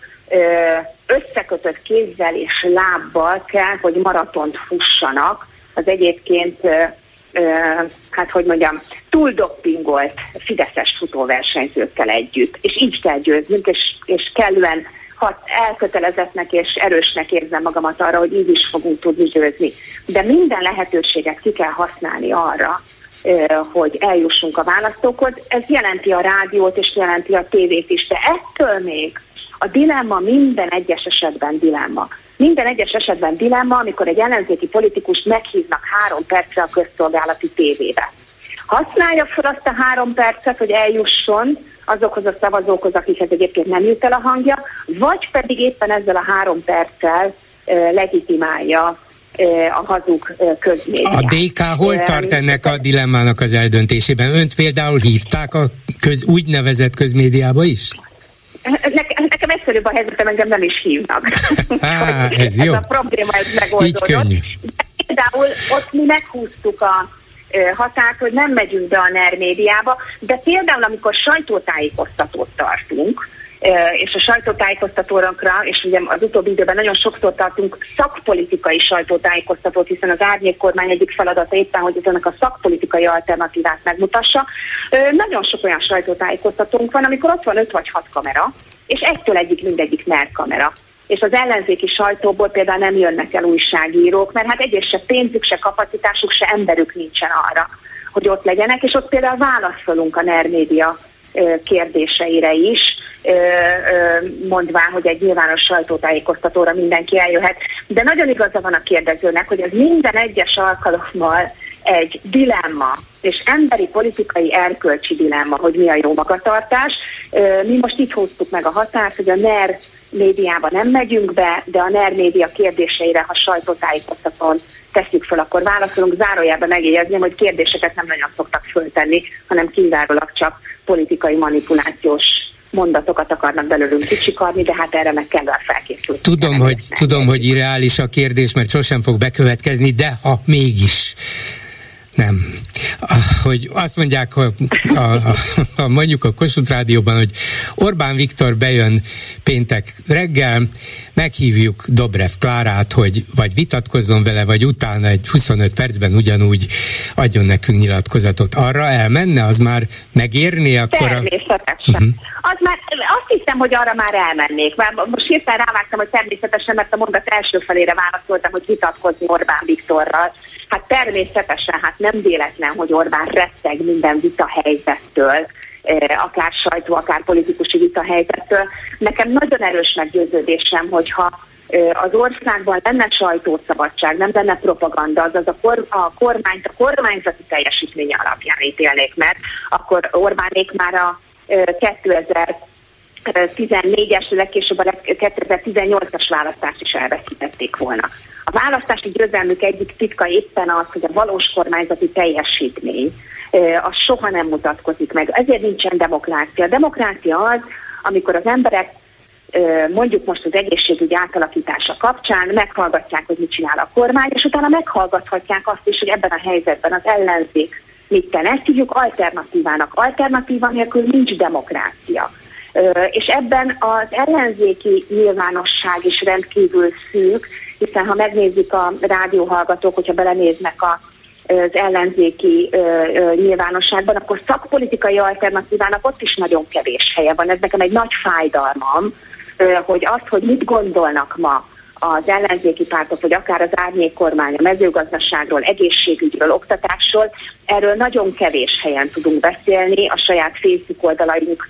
összekötött kézzel és lábbal kell, hogy maratont fussanak az egyébként hát hogy mondjam, túl doppingolt fideszes futóversenyzőkkel együtt. És így kell győznünk, és, és kellően hat, elkötelezettnek és erősnek érzem magamat arra, hogy így is fogunk tudni győzni. De minden lehetőséget ki kell használni arra, hogy eljussunk a választókhoz. Ez jelenti a rádiót és jelenti a tévét is, de ettől még a dilemma minden egyes esetben dilemma. Minden egyes esetben dilemma, amikor egy ellenzéki politikust meghívnak három percre a közszolgálati tévébe. Használja fel azt a három percet, hogy eljusson azokhoz a szavazókhoz, akikhez egyébként nem jut el a hangja, vagy pedig éppen ezzel a három perccel legitimálja a hazug közmédiát. A DK hol tart ennek a dilemmának az eldöntésében? Önt például hívták a köz, úgynevezett közmédiába is? Nekem, nekem egyszerűbb a helyzetem, engem nem is hívnak. Há, ez, jó. ez a probléma, ez megoldódott. Így könnyű. De például ott mi meghúztuk a határt, hogy nem megyünk be a NER médiába, de például amikor sajtótájékoztatót tartunk, és a sajtótájékoztatórakra, és ugye az utóbbi időben nagyon sokszor tartunk szakpolitikai sajtótájékoztatót, hiszen az árnyék kormány egyik feladata éppen, hogy ennek a szakpolitikai alternatívát megmutassa. Nagyon sok olyan sajtótájékoztatónk van, amikor ott van öt vagy hat kamera, és egytől egyik mindegyik NER kamera és az ellenzéki sajtóból például nem jönnek el újságírók, mert hát egyrészt se pénzük, se kapacitásuk, se emberük nincsen arra, hogy ott legyenek, és ott például válaszolunk a NER média kérdéseire is, mondván, hogy egy nyilvános sajtótájékoztatóra mindenki eljöhet. De nagyon igaza van a kérdezőnek, hogy ez minden egyes alkalommal egy dilemma, és emberi, politikai, erkölcsi dilemma, hogy mi a jó magatartás. Mi most így hoztuk meg a határt, hogy a NER médiába nem megyünk be, de a NER média kérdéseire, ha sajtótájékoztatón tesszük fel, akkor válaszolunk. Zárójában megjegyezném, hogy kérdéseket nem nagyon szoktak föltenni, hanem kizárólag csak politikai manipulációs mondatokat akarnak belőlünk kicsikarni, de hát erre meg kell felkészülni. Tudom, hogy, tudom, hogy irreális a kérdés, mert sosem fog bekövetkezni, de ha mégis nem. Hogy azt mondják, hogy a, a, a, mondjuk a Kossuth Rádióban, hogy Orbán Viktor bejön péntek reggel, meghívjuk Dobrev Klárát, hogy vagy vitatkozzon vele, vagy utána egy 25 percben ugyanúgy adjon nekünk nyilatkozatot. Arra elmenne, az már megérni akkor Természetesen. A... Uh-huh. Az már, azt hiszem, hogy arra már elmennék. Már most hirtelen rávágtam, hogy természetesen, mert a mondat első felére válaszoltam, hogy vitatkozni Orbán Viktorral. Hát természetesen, hát nem véletlen, hogy Orbán retteg minden vita helyzettől, akár sajtó, akár politikusi vita helyzettől. Nekem nagyon erős meggyőződésem, hogyha az országban lenne sajtószabadság, nem lenne propaganda, azaz a, kor, a kormányt a kormányzati teljesítménye alapján ítélnék mert akkor Orbánék már a 2014-es, legkésőbb a 2018-as választást is elveszítették volna. A választási győzelmük egyik titka éppen az, hogy a valós kormányzati teljesítmény az soha nem mutatkozik meg. Ezért nincsen demokrácia. A demokrácia az, amikor az emberek mondjuk most az egészségügy átalakítása kapcsán meghallgatják, hogy mit csinál a kormány, és utána meghallgathatják azt is, hogy ebben a helyzetben az ellenzék mit ten. Ezt hívjuk alternatívának. Alternatíva nélkül nincs demokrácia. És ebben az ellenzéki nyilvánosság is rendkívül szűk, hiszen ha megnézzük a rádióhallgatók, hogyha belenéznek a az ellenzéki ö, ö, nyilvánosságban, akkor szakpolitikai alternatívának ott is nagyon kevés helye van. Ez nekem egy nagy fájdalmam, ö, hogy azt, hogy mit gondolnak ma az ellenzéki pártok, vagy akár az árnyék kormány a mezőgazdaságról, egészségügyről, oktatásról, erről nagyon kevés helyen tudunk beszélni, a saját Facebook oldalaink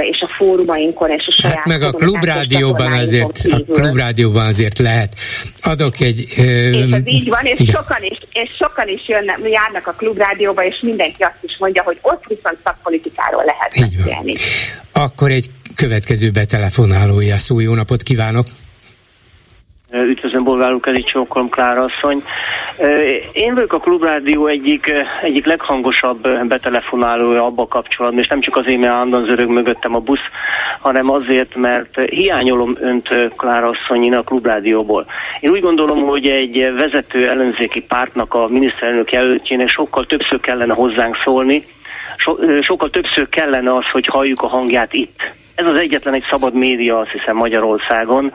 és a fórumainkon, és a saját... Hát meg a klubrádióban azért, a klubrádióban azért lehet. Adok egy... Ö, és ez így van, és igen. sokan is, és sokan is jönnek, járnak a klubrádióba, és mindenki azt is mondja, hogy ott viszont szakpolitikáról lehet így beszélni. Van. Akkor egy következő betelefonálója szó, jó napot kívánok! Üdvözlöm, Bolgár Lukács, Csókolom, Klára asszony. Én vagyok a Klubrádió egyik, egyik leghangosabb betelefonálója abba kapcsolatban, és nem csak azért, mert állandóan zörög mögöttem a busz, hanem azért, mert hiányolom önt, Klára asszony, a Klubrádióból. Én úgy gondolom, hogy egy vezető ellenzéki pártnak a miniszterelnök jelöltjének sokkal többször kellene hozzánk szólni, so, sokkal többször kellene az, hogy halljuk a hangját itt ez az egyetlen egy szabad média, azt hiszem Magyarországon,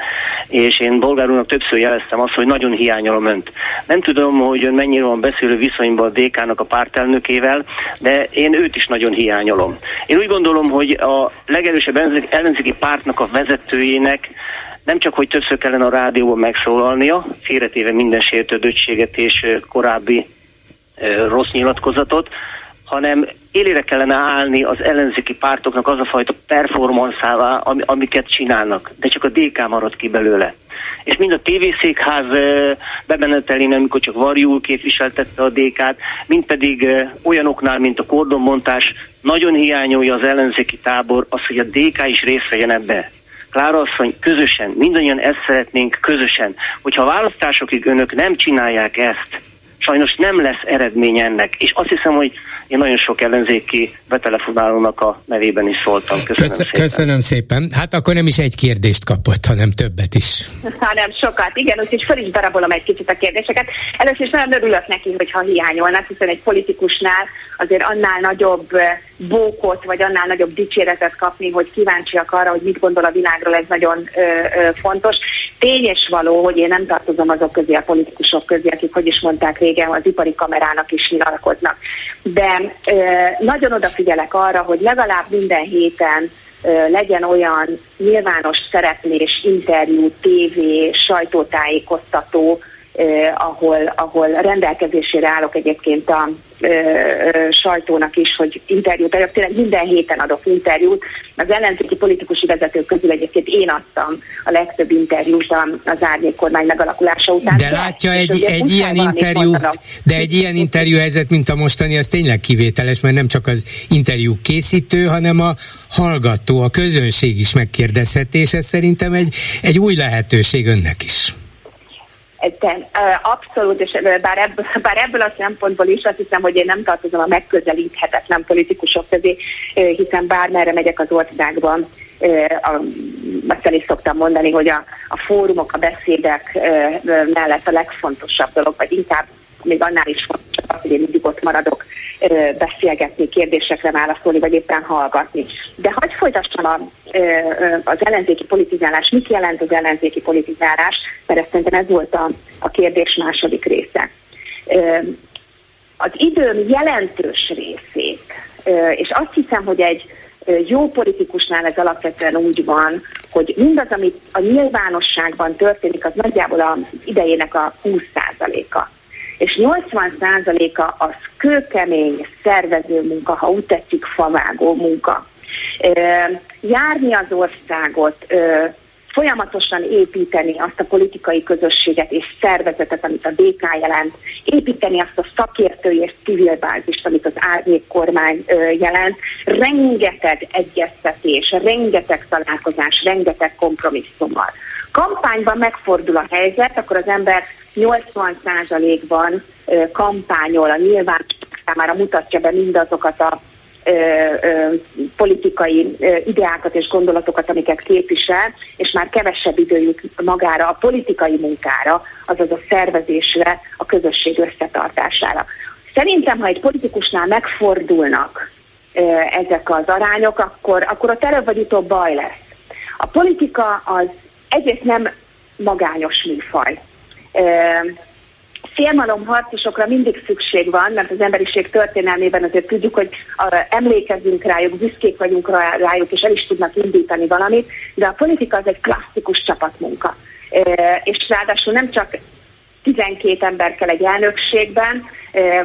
és én bolgár úrnak többször jeleztem azt, hogy nagyon hiányolom önt. Nem tudom, hogy ön mennyire van beszélő viszonyban a DK-nak a pártelnökével, de én őt is nagyon hiányolom. Én úgy gondolom, hogy a legerősebb ellenzéki pártnak a vezetőjének nem csak, hogy többször kellene a rádióban megszólalnia, félretéve minden sértődöttséget és korábbi rossz nyilatkozatot, hanem élére kellene állni az ellenzéki pártoknak az a fajta performanszává, am, amiket csinálnak, de csak a DK marad ki belőle. És mind a tévészékház bemenetelén, amikor csak Varjúl képviseltette a DK-t, mind pedig olyanoknál, mint a kordonbontás, nagyon hiányolja az ellenzéki tábor az, hogy a DK is részt vegyen ebbe. Klára asszony, közösen, mindannyian ezt szeretnénk közösen, hogyha a választásokig önök nem csinálják ezt, sajnos nem lesz eredmény ennek. És azt hiszem, hogy én nagyon sok ellenzéki betelefonálónak a nevében is szóltam. Köszönöm, Köszön, szépen. Köszönöm szépen. Hát akkor nem is egy kérdést kapott, hanem többet is. Hanem sokat, igen, úgyhogy föl is darabolom egy kicsit a kérdéseket. Először is nagyon örülök neki, hogyha hiányolnak, hiszen egy politikusnál azért annál nagyobb bókot, vagy annál nagyobb dicséretet kapni, hogy kíváncsiak arra, hogy mit gondol a világról, ez nagyon ö, ö, fontos. Tény és való, hogy én nem tartozom azok közé a politikusok közé, akik, hogy is mondták régen, az ipari kamerának is nyilatkoznak. De ö, nagyon odafigyelek arra, hogy legalább minden héten legyen olyan nyilvános szereplés, interjú, tévé, sajtótájékoztató, ahol, ahol rendelkezésére állok egyébként a eh, sajtónak is, hogy interjút adjak. Tényleg minden héten adok interjút. Az ellenzéki politikusi vezetők közül egyébként én adtam a legtöbb interjút az árnyék kormány megalakulása után. De látja, egy, egy ilyen interjú, de egy ilyen interjú helyzet, mint a mostani, az tényleg kivételes, mert nem csak az interjú készítő, hanem a hallgató, a közönség is megkérdezheti, és ez szerintem egy, egy új lehetőség önnek is. De, abszolút, és bár ebből, bár ebből a szempontból is azt hiszem, hogy én nem tartozom a megközelíthetetlen politikusok közé, hiszen bármerre megyek az országban, azt el is szoktam mondani, hogy a, a fórumok, a beszédek mellett a legfontosabb dolog, vagy inkább még annál is fontosabb, hogy én mindig ott maradok beszélgetni, kérdésekre válaszolni, vagy éppen hallgatni. De hogy folytassam a, az ellenzéki politizálás, mit jelent az ellenzéki politizálás, mert ezt szerintem ez volt a, a kérdés második része. Az időm jelentős részét, és azt hiszem, hogy egy jó politikusnál ez alapvetően úgy van, hogy mindaz, amit a nyilvánosságban történik, az nagyjából az idejének a 20%-a és 80%-a az kőkemény szervező munka, ha úgy tetszik, favágó munka. Járni az országot, folyamatosan építeni azt a politikai közösséget és szervezetet, amit a DK jelent, építeni azt a szakértői és civil bázist, amit az árnyék kormány jelent. Rengeteg egyeztetés, rengeteg találkozás, rengeteg kompromisszummal. Kampányban megfordul a helyzet, akkor az ember 80%-ban kampányol a nyilvánosság számára mutatja be mindazokat a ö, ö, politikai ö, ideákat és gondolatokat, amiket képvisel, és már kevesebb idő jut magára a politikai munkára, azaz a szervezésre, a közösség összetartására. Szerintem, ha egy politikusnál megfordulnak ö, ezek az arányok, akkor, akkor vagy utóbb baj lesz. A politika az egyrészt nem magányos műfaj Félmalom harcosokra mindig szükség van, mert az emberiség történelmében azért tudjuk, hogy emlékezünk rájuk, büszkék vagyunk rájuk, és el is tudnak indítani valamit, de a politika az egy klasszikus csapatmunka. És ráadásul nem csak 12 ember kell egy elnökségben,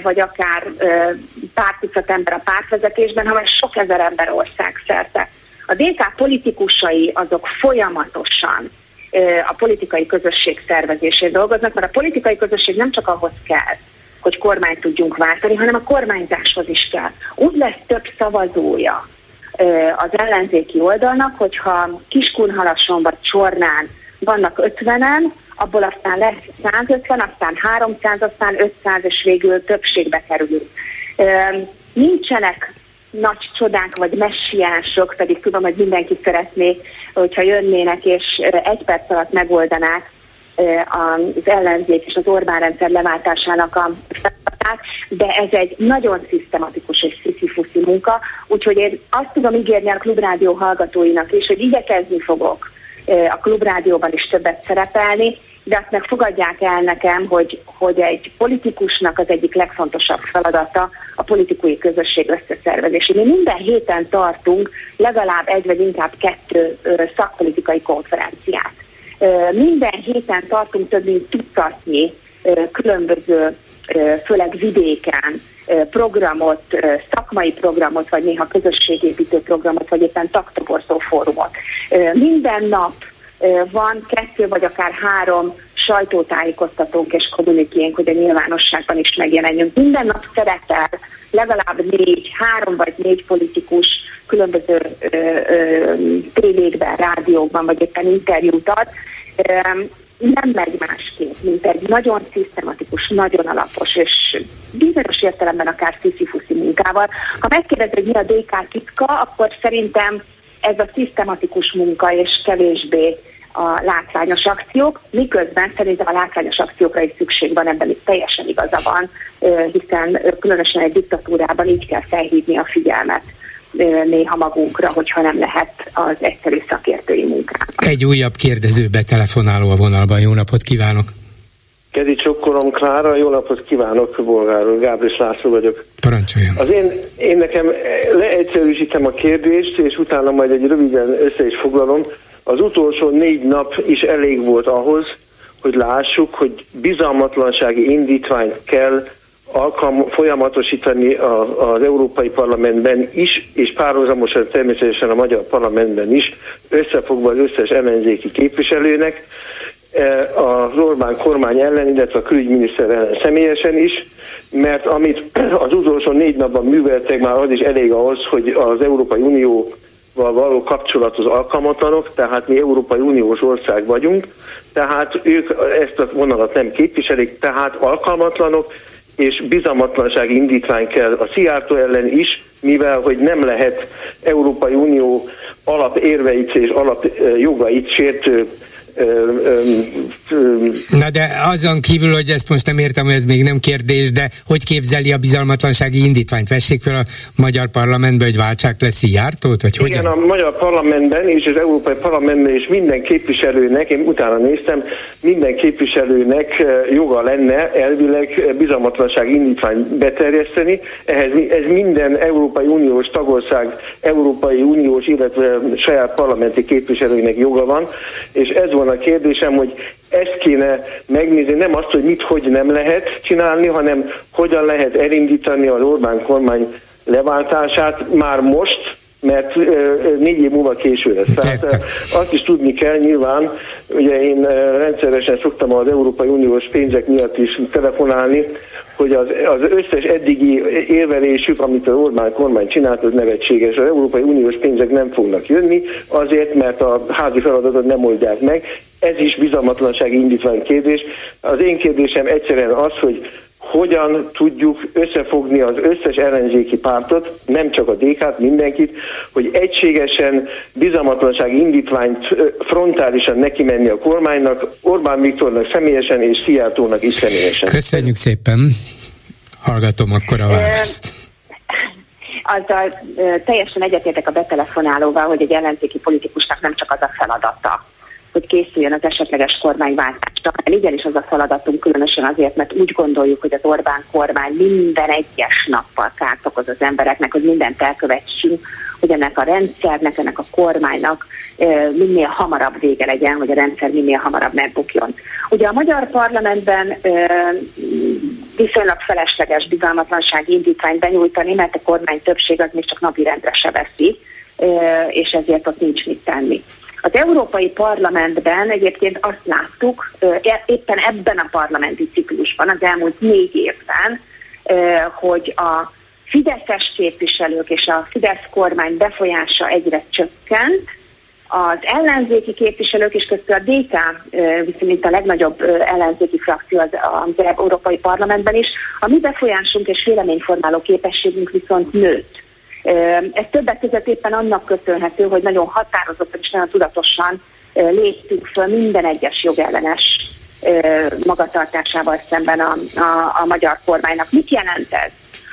vagy akár pár tucat ember a pártvezetésben, hanem sok ezer ember ország szerte. A DK politikusai azok folyamatosan a politikai közösség szervezésén dolgoznak, mert a politikai közösség nem csak ahhoz kell, hogy kormányt tudjunk váltani, hanem a kormányzáshoz is kell. Úgy lesz több szavazója az ellenzéki oldalnak, hogyha Kiskunhalason vagy Csornán vannak 50-en, abból aztán lesz 150, aztán 300, aztán 500, és végül többségbe kerülünk. Nincsenek nagy csodák vagy messiások, pedig tudom, hogy mindenki szeretné, hogyha jönnének és egy perc alatt megoldanák az ellenzék és az Orbán rendszer leváltásának a feladatát, de ez egy nagyon szisztematikus és sziszifuszi munka, úgyhogy én azt tudom ígérni a Klubrádió hallgatóinak is, hogy igyekezni fogok a Klubrádióban is többet szerepelni, de azt meg fogadják el nekem, hogy, hogy egy politikusnak az egyik legfontosabb feladata a politikai közösség összeszervezése. Mi minden héten tartunk legalább egy vagy inkább kettő szakpolitikai konferenciát. Minden héten tartunk több mint tucatnyi különböző, főleg vidéken programot, szakmai programot, vagy néha közösségépítő programot, vagy éppen taktoborzó fórumot. Minden nap van kettő vagy akár három sajtótájékoztatónk és kommunikénk, hogy a nyilvánosságban is megjelenjünk. Minden nap szerepel legalább négy, három vagy négy politikus különböző ö, ö, tévékben, rádiókban, vagy éppen interjút ad. Ö, nem megy másképp, mint egy nagyon szisztematikus, nagyon alapos, és bizonyos értelemben akár sziszifuszi munkával. Ha megkérdez, hogy mi a DK titka, akkor szerintem ez a szisztematikus munka és kevésbé a látványos akciók, miközben szerintem a látványos akciókra is szükség van, ebben itt teljesen igaza van, hiszen különösen egy diktatúrában így kell felhívni a figyelmet néha magunkra, hogyha nem lehet az egyszerű szakértői munkát. Egy újabb kérdező betelefonáló a vonalban. Jó napot kívánok! Kedi Csokkolom Klára, jó napot kívánok, bolgáról, Gábris László vagyok. Parancsoljon. Az én, én nekem leegyszerűsítem a kérdést, és utána majd egy röviden össze is foglalom. Az utolsó négy nap is elég volt ahhoz, hogy lássuk, hogy bizalmatlansági indítványt kell alkalm, folyamatosítani a, az Európai Parlamentben is, és párhuzamosan természetesen a Magyar Parlamentben is, összefogva az összes ellenzéki képviselőnek, e, az Orbán kormány ellen, illetve a külügyminiszter ellen személyesen is, mert amit az utolsó négy napban műveltek, már az is elég ahhoz, hogy az Európai Unió való kapcsolathoz alkalmatlanok, tehát mi Európai Uniós ország vagyunk, tehát ők ezt a vonalat nem képviselik, tehát alkalmatlanok, és bizalmatlansági indítvány kell a Szijjártó ellen is, mivel hogy nem lehet Európai Unió alapérveit és alapjogait sértő Na de azon kívül, hogy ezt most nem értem, hogy ez még nem kérdés, de hogy képzeli a bizalmatlansági indítványt? Vessék fel a magyar parlamentbe, hogy váltsák le Szijjártót, vagy Igen, hogyan? a magyar parlamentben és az Európai Parlamentben és minden képviselőnek, én utána néztem, minden képviselőnek joga lenne elvileg bizalmatlansági indítványt beterjeszteni. Ehhez, ez minden Európai Uniós tagország, Európai Uniós, illetve saját parlamenti képviselőinek joga van, és ez van a kérdésem, hogy ezt kéne megnézni, nem azt, hogy mit, hogy nem lehet csinálni, hanem hogyan lehet elindítani az Orbán kormány leváltását már most, mert négy év múlva késő lesz. Tehát azt is tudni kell nyilván, ugye én rendszeresen szoktam az Európai Uniós pénzek miatt is telefonálni, hogy az, az összes eddigi érvelésük, amit az Orbán kormány csinált, az nevetséges. Az Európai Uniós pénzek nem fognak jönni, azért, mert a házi feladatot nem oldják meg. Ez is bizalmatlansági indítvány kérdés. Az én kérdésem egyszerűen az, hogy hogyan tudjuk összefogni az összes ellenzéki pártot, nem csak a DK-t, mindenkit, hogy egységesen bizalmatlansági indítványt frontálisan neki menni a kormánynak, Orbán Viktornak személyesen és Szijjártónak is személyesen. Köszönjük szépen! Hallgatom akkor a választ. Azzal teljesen egyetértek a betelefonálóval, hogy egy ellenzéki politikusnak nem csak az a feladata, hogy készüljön az esetleges kormányváltásra, hanem igenis az a feladatunk különösen azért, mert úgy gondoljuk, hogy az Orbán kormány minden egyes nappal kárt okoz az embereknek, hogy mindent elkövessünk, hogy ennek a rendszernek, ennek a kormánynak minél hamarabb vége legyen, hogy a rendszer minél hamarabb megbukjon. Ugye a magyar parlamentben viszonylag felesleges bizalmatlansági indítványt benyújtani, mert a kormány többség az még csak napirendre se veszi, és ezért ott nincs mit tenni. Az Európai Parlamentben egyébként azt láttuk, e, éppen ebben a parlamenti ciklusban, az elmúlt négy évben, hogy a fideszes képviselők és a Fidesz kormány befolyása egyre csökkent, az ellenzéki képviselők és köztük a DK viszont a legnagyobb ellenzéki frakció az, az Európai Parlamentben is, a mi befolyásunk és véleményformáló képességünk viszont nőtt. Ez többek között éppen annak köszönhető, hogy nagyon határozottan és nagyon tudatosan léptünk föl minden egyes jogellenes magatartásával szemben a, a, a magyar kormánynak. Mit jelent ez?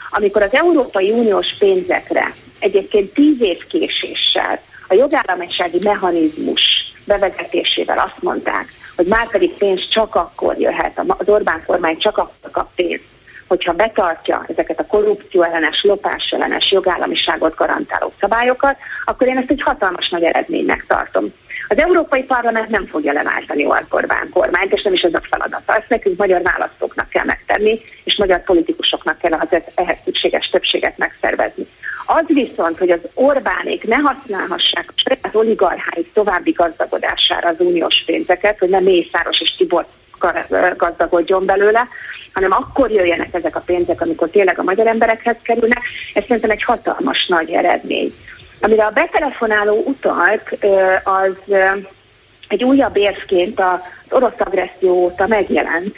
Amikor az Európai Uniós pénzekre egyébként tíz év késéssel a jogállamisági mechanizmus bevezetésével azt mondták, hogy már pedig pénz csak akkor jöhet, az Orbán kormány csak akkor kap pénzt, hogyha betartja ezeket a korrupció ellenes, lopás ellenes jogállamiságot garantáló szabályokat, akkor én ezt egy hatalmas nagy eredménynek tartom. Az Európai Parlament nem fogja leváltani Orbán kormányt, és nem is ez a feladata. Ezt nekünk magyar választóknak kell megtenni, és magyar politikusoknak kell az ehhez szükséges többséget megszervezni. Az viszont, hogy az Orbánék ne használhassák a saját oligarcháik további gazdagodására az uniós pénzeket, hogy nem Mészáros és Tibor gazdagodjon belőle, hanem akkor jöjjenek ezek a pénzek, amikor tényleg a magyar emberekhez kerülnek. Ez szerintem egy hatalmas nagy eredmény. Amire a betelefonáló utalt, az egy újabb érvként az orosz agresszió óta megjelent,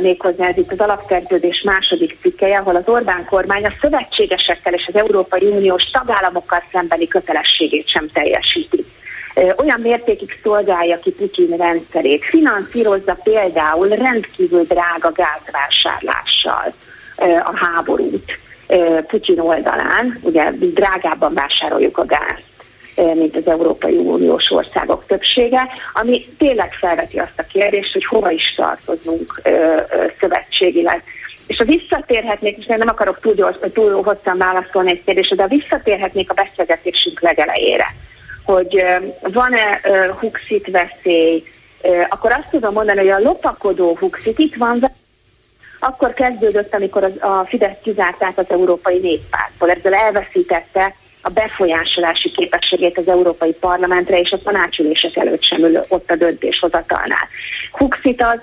méghozzá ez itt az alapszerződés második cikkeje, ahol az Orbán kormány a szövetségesekkel és az Európai Uniós tagállamokkal szembeni kötelességét sem teljesíti. Olyan mértékig szolgálja ki Putyin rendszerét, finanszírozza például rendkívül drága gázvásárlással a háborút Putyin oldalán, ugye drágábban vásároljuk a gázt, mint az Európai Uniós országok többsége, ami tényleg felveti azt a kérdést, hogy hova is tartozunk szövetségileg. És ha visszatérhetnék, és nem akarok túl, gyors, túl hosszan válaszolni egy kérdésre, de visszatérhetnék a beszélgetésünk legelejére, hogy van-e Huxit veszély, akkor azt tudom mondani, hogy a lopakodó Huxit itt van, akkor kezdődött, amikor a Fidesz kizárták az Európai Néppártból. Ezzel elveszítette a befolyásolási képességét az Európai Parlamentre, és a tanácsülések előtt sem ül ott a döntéshozatalnál. Huxit az,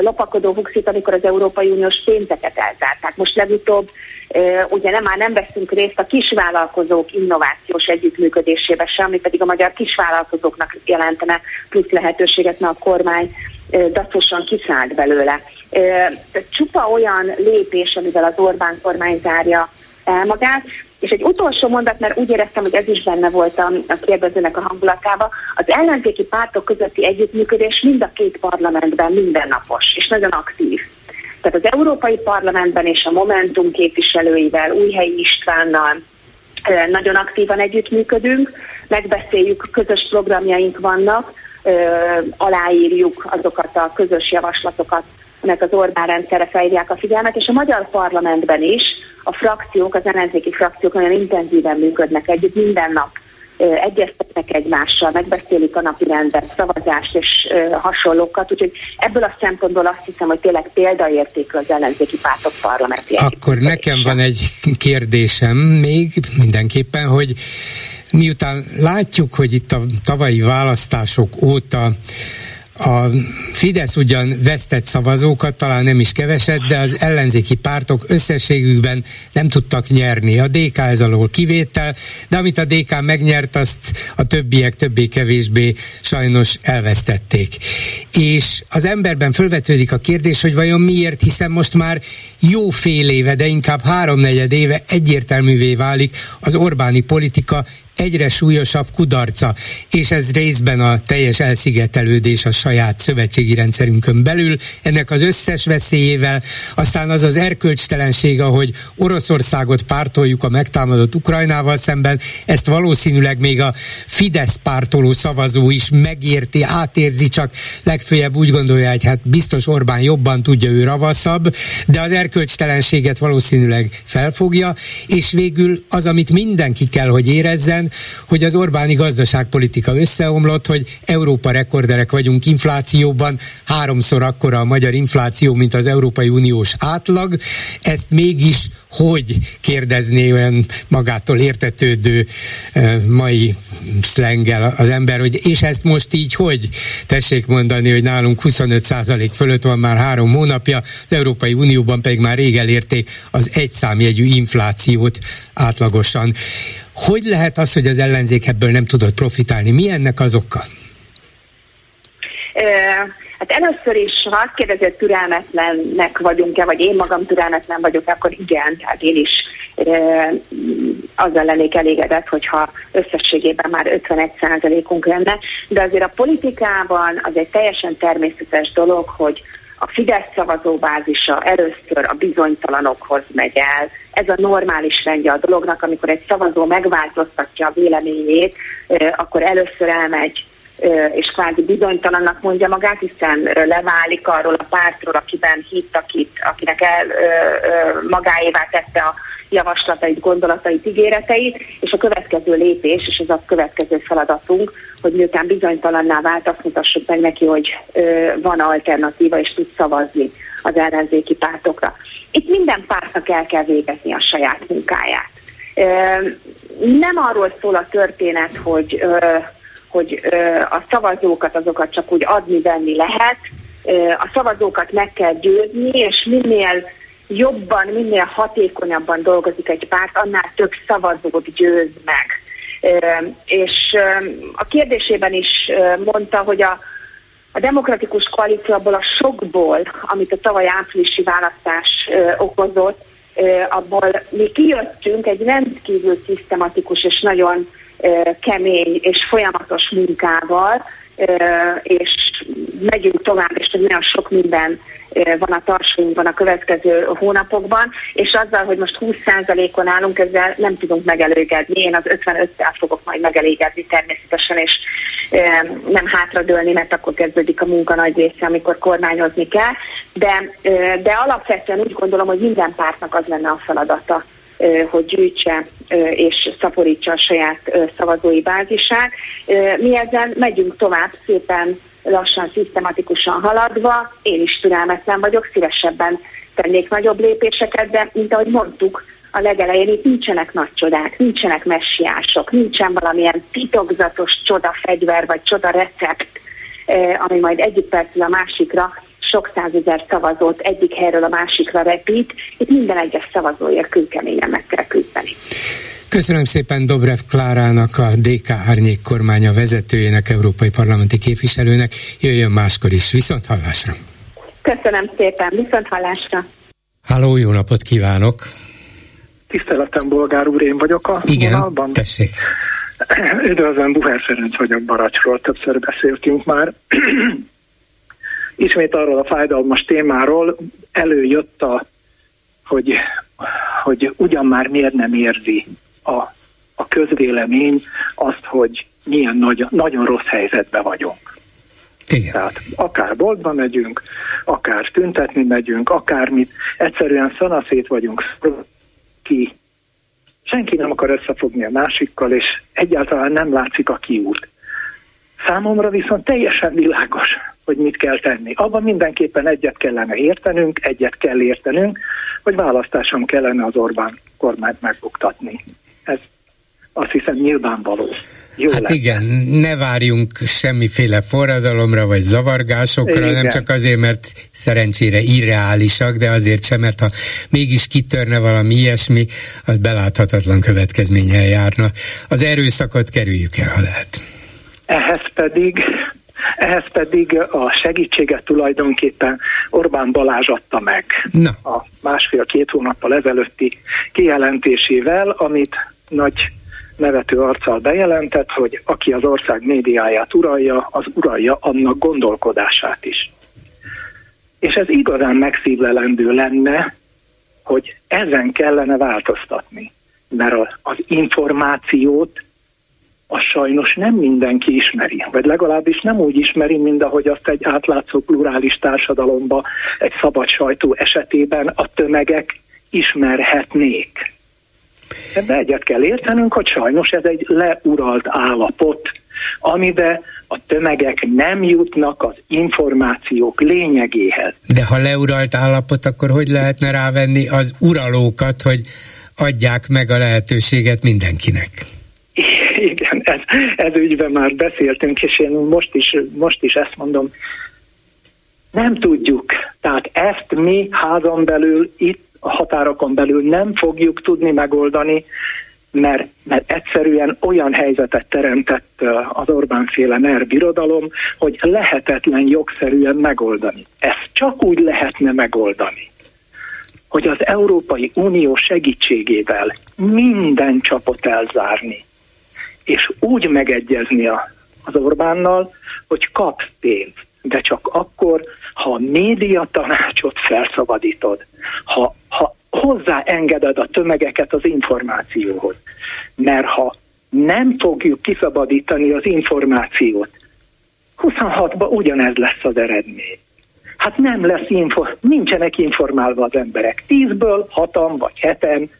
lopakodó Huxit, amikor az Európai Uniós pénzeket elzárták. Most legutóbb ugye nem már nem veszünk részt a kisvállalkozók innovációs együttműködésébe sem, ami pedig a magyar kisvállalkozóknak jelentene plusz lehetőséget, mert a kormány dacosan kiszállt belőle. Csupa olyan lépés, amivel az Orbán kormány zárja el magát, és egy utolsó mondat, mert úgy éreztem, hogy ez is benne volt a, a kérdezőnek a hangulatában, az ellenzéki pártok közötti együttműködés mind a két parlamentben mindennapos, és nagyon aktív. Tehát az Európai Parlamentben és a Momentum képviselőivel, Újhelyi Istvánnal nagyon aktívan együttműködünk, megbeszéljük, közös programjaink vannak, aláírjuk azokat a közös javaslatokat, amelyek az Orbán rendszerre fejlják a figyelmet, és a magyar parlamentben is a frakciók, az ellenzéki frakciók nagyon intenzíven működnek együtt, minden nap egyeztetnek egymással, megbeszélik a napi rendet, szavazást és hasonlókat, úgyhogy ebből a szempontból azt hiszem, hogy tényleg példaértékű az ellenzéki pártok parlamenti. Akkor nekem van egy kérdésem még mindenképpen, hogy miután látjuk, hogy itt a tavalyi választások óta a Fidesz ugyan vesztett szavazókat, talán nem is keveset, de az ellenzéki pártok összességükben nem tudtak nyerni. A DK ez alól kivétel, de amit a DK megnyert, azt a többiek többé-kevésbé sajnos elvesztették. És az emberben fölvetődik a kérdés, hogy vajon miért, hiszen most már jó fél éve, de inkább háromnegyed éve egyértelművé válik az Orbáni politika egyre súlyosabb kudarca, és ez részben a teljes elszigetelődés a saját szövetségi rendszerünkön belül, ennek az összes veszélyével, aztán az az erkölcstelenség, ahogy Oroszországot pártoljuk a megtámadott Ukrajnával szemben, ezt valószínűleg még a Fidesz pártoló szavazó is megérti, átérzi, csak legfőjebb úgy gondolja, hogy hát biztos Orbán jobban tudja, ő ravaszabb, de az erkölcstelenséget valószínűleg felfogja, és végül az, amit mindenki kell, hogy érezzen, hogy az Orbáni gazdaságpolitika összeomlott, hogy Európa rekorderek vagyunk inflációban, háromszor akkora a magyar infláció, mint az Európai Uniós átlag. Ezt mégis hogy kérdezné olyan magától értetődő mai szlengel az ember, hogy és ezt most így hogy? Tessék mondani, hogy nálunk 25% fölött van már három hónapja, az Európai Unióban pedig már rég elérték az egyszámjegyű inflációt átlagosan. Hogy lehet az, hogy az ellenzék ebből nem tudott profitálni? Mi ennek az oka? Hát először is, ha azt kérdezi, hogy türelmetlennek vagyunk-e, vagy én magam türelmetlen vagyok, akkor igen, tehát én is e, azzal lennék elégedett, hogyha összességében már 51%-unk lenne, de azért a politikában az egy teljesen természetes dolog, hogy a Fidesz szavazóbázisa először a bizonytalanokhoz megy el. Ez a normális rendje a dolognak, amikor egy szavazó megváltoztatja a véleményét, akkor először elmegy és kvázi bizonytalannak mondja magát, hiszen leválik arról a pártról, akiben hitt, akit, akinek el magáévá tette a javaslatait, gondolatait, ígéreteit, és a következő lépés, és ez a következő feladatunk, hogy miután bizonytalanná vált, azt mutassuk meg neki, hogy ö, van alternatíva, és tud szavazni az ellenzéki pártokra. Itt minden pártnak el kell végezni a saját munkáját. Ö, nem arról szól a történet, hogy, ö, hogy ö, a szavazókat azokat csak úgy adni-venni lehet, a szavazókat meg kell győzni, és minél jobban, minél hatékonyabban dolgozik egy párt, annál több szavazót győz meg. És a kérdésében is mondta, hogy a, a demokratikus koalícióból a sokból, amit a tavaly áprilisi választás okozott, abból mi kijöttünk egy rendkívül szisztematikus és nagyon kemény és folyamatos munkával, és megyünk tovább, és nagyon sok minden van a tartsóinkban a következő hónapokban, és azzal, hogy most 20%-on állunk, ezzel nem tudunk megelőgedni. Én az 55-tel fogok majd megelégedni természetesen, és nem hátradőlni, mert akkor kezdődik a munka nagy része, amikor kormányozni kell. De, de alapvetően úgy gondolom, hogy minden pártnak az lenne a feladata, hogy gyűjtse és szaporítsa a saját szavazói bázisát. Mi ezzel megyünk tovább szépen lassan, szisztematikusan haladva. Én is türelmetlen vagyok, szívesebben tennék nagyobb lépéseket, de mint ahogy mondtuk, a legelején itt nincsenek nagy csodák, nincsenek messiások, nincsen valamilyen titokzatos csoda fegyver vagy csoda recept, ami majd egyik percről a másikra sok százezer szavazót egyik helyről a másikra repít. Itt minden egyes szavazóért kőkeményen meg kell küzdeni. Köszönöm szépen Dobrev Klárának, a DK Árnyék kormánya vezetőjének, európai parlamenti képviselőnek. Jöjjön máskor is. Viszont hallásra! Köszönöm szépen, viszont hallásra! Háló, jó napot kívánok! Tiszteletem, bolgár úr, én vagyok a Igen, vonalban. tessék. Üdvözlöm, Buher Ferenc vagyok Baracsról, többször beszéltünk már. Ismét arról a fájdalmas témáról előjött a, hogy, hogy ugyan már miért nem érzi a, a közvélemény azt, hogy milyen nagy, nagyon rossz helyzetben vagyunk. Igen. Tehát akár boltba megyünk, akár tüntetni megyünk, akármit, egyszerűen szanaszét vagyunk ki. Senki nem akar összefogni a másikkal, és egyáltalán nem látszik a kiút. Számomra viszont teljesen világos, hogy mit kell tenni. Abban mindenképpen egyet kellene értenünk, egyet kell értenünk, hogy választáson kellene az Orbán kormányt megbuktatni. Ez azt hiszem nyilvánvaló. Jó hát lett. igen, ne várjunk semmiféle forradalomra vagy zavargásokra, igen. nem csak azért, mert szerencsére irreálisak, de azért sem, mert ha mégis kitörne valami ilyesmi, az beláthatatlan következménnyel járna. Az erőszakot kerüljük el, ha lehet. Ehhez pedig ehhez pedig a segítséget tulajdonképpen Orbán Balázs adta meg Na. a másfél-két hónappal ezelőtti kijelentésével, amit nagy nevető arccal bejelentett, hogy aki az ország médiáját uralja, az uralja annak gondolkodását is. És ez igazán megszívlelendő lenne, hogy ezen kellene változtatni. Mert az információt az sajnos nem mindenki ismeri, vagy legalábbis nem úgy ismeri, mint ahogy azt egy átlátszó plurális társadalomba, egy szabad sajtó esetében a tömegek ismerhetnék. Ebbe egyet kell értenünk, hogy sajnos ez egy leuralt állapot, amiben a tömegek nem jutnak az információk lényegéhez. De ha leuralt állapot, akkor hogy lehetne rávenni az uralókat, hogy adják meg a lehetőséget mindenkinek? Igen, ez, ez ügyben már beszéltünk, és én most is, most is ezt mondom, nem tudjuk. Tehát ezt mi házon belül itt határokon belül nem fogjuk tudni megoldani, mert, mert egyszerűen olyan helyzetet teremtett az Orbán féle NER birodalom, hogy lehetetlen jogszerűen megoldani. Ezt csak úgy lehetne megoldani, hogy az Európai Unió segítségével minden csapot elzárni, és úgy megegyezni az Orbánnal, hogy kap pénzt, de csak akkor, ha a média tanácsot felszabadítod, ha, ha hozzáengeded a tömegeket az információhoz. Mert ha nem fogjuk kiszabadítani az információt, 26-ban ugyanez lesz az eredmény. Hát nem lesz info, nincsenek informálva az emberek. Tízből hatan vagy heten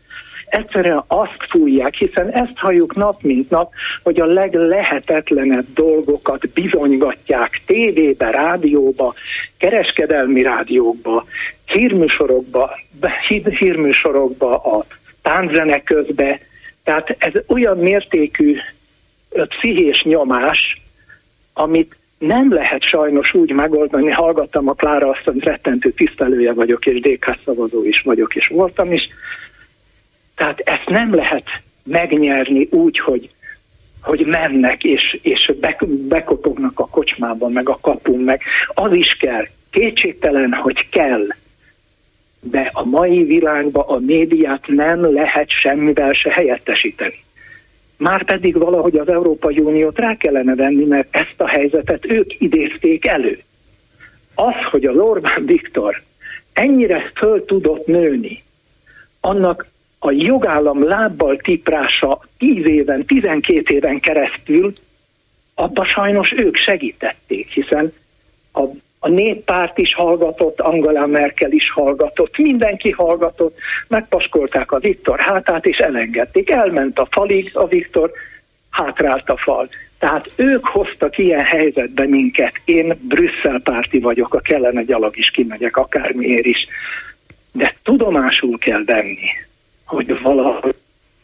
egyszerűen azt fújják, hiszen ezt halljuk nap mint nap, hogy a leglehetetlenebb dolgokat bizonygatják tévébe, rádióba, kereskedelmi rádiókba, hírműsorokba, hírműsorokba, a tánzene közbe. Tehát ez olyan mértékű pszichés nyomás, amit nem lehet sajnos úgy megoldani, hallgattam a Klára hogy rettentő tisztelője vagyok, és DK szavazó is vagyok, és voltam is, tehát ezt nem lehet megnyerni úgy, hogy, hogy mennek és, és bekopognak a kocsmában, meg a kapun, meg az is kell. Kétségtelen, hogy kell. De a mai világban a médiát nem lehet semmivel se helyettesíteni. már pedig valahogy az Európai Uniót rá kellene venni, mert ezt a helyzetet ők idézték elő. Az, hogy az Orbán Viktor ennyire föl tudott nőni, annak a jogállam lábbal tiprása 10 éven, 12 éven keresztül, abba sajnos ők segítették, hiszen a, a néppárt is hallgatott, Angela Merkel is hallgatott, mindenki hallgatott, megpaskolták a Viktor hátát, és elengedték. Elment a falig a Viktor, hátrált a fal. Tehát ők hoztak ilyen helyzetbe minket. Én Brüsszel párti vagyok, a kellene gyalag is kimegyek, akármiért is. De tudomásul kell venni, hogy valahogy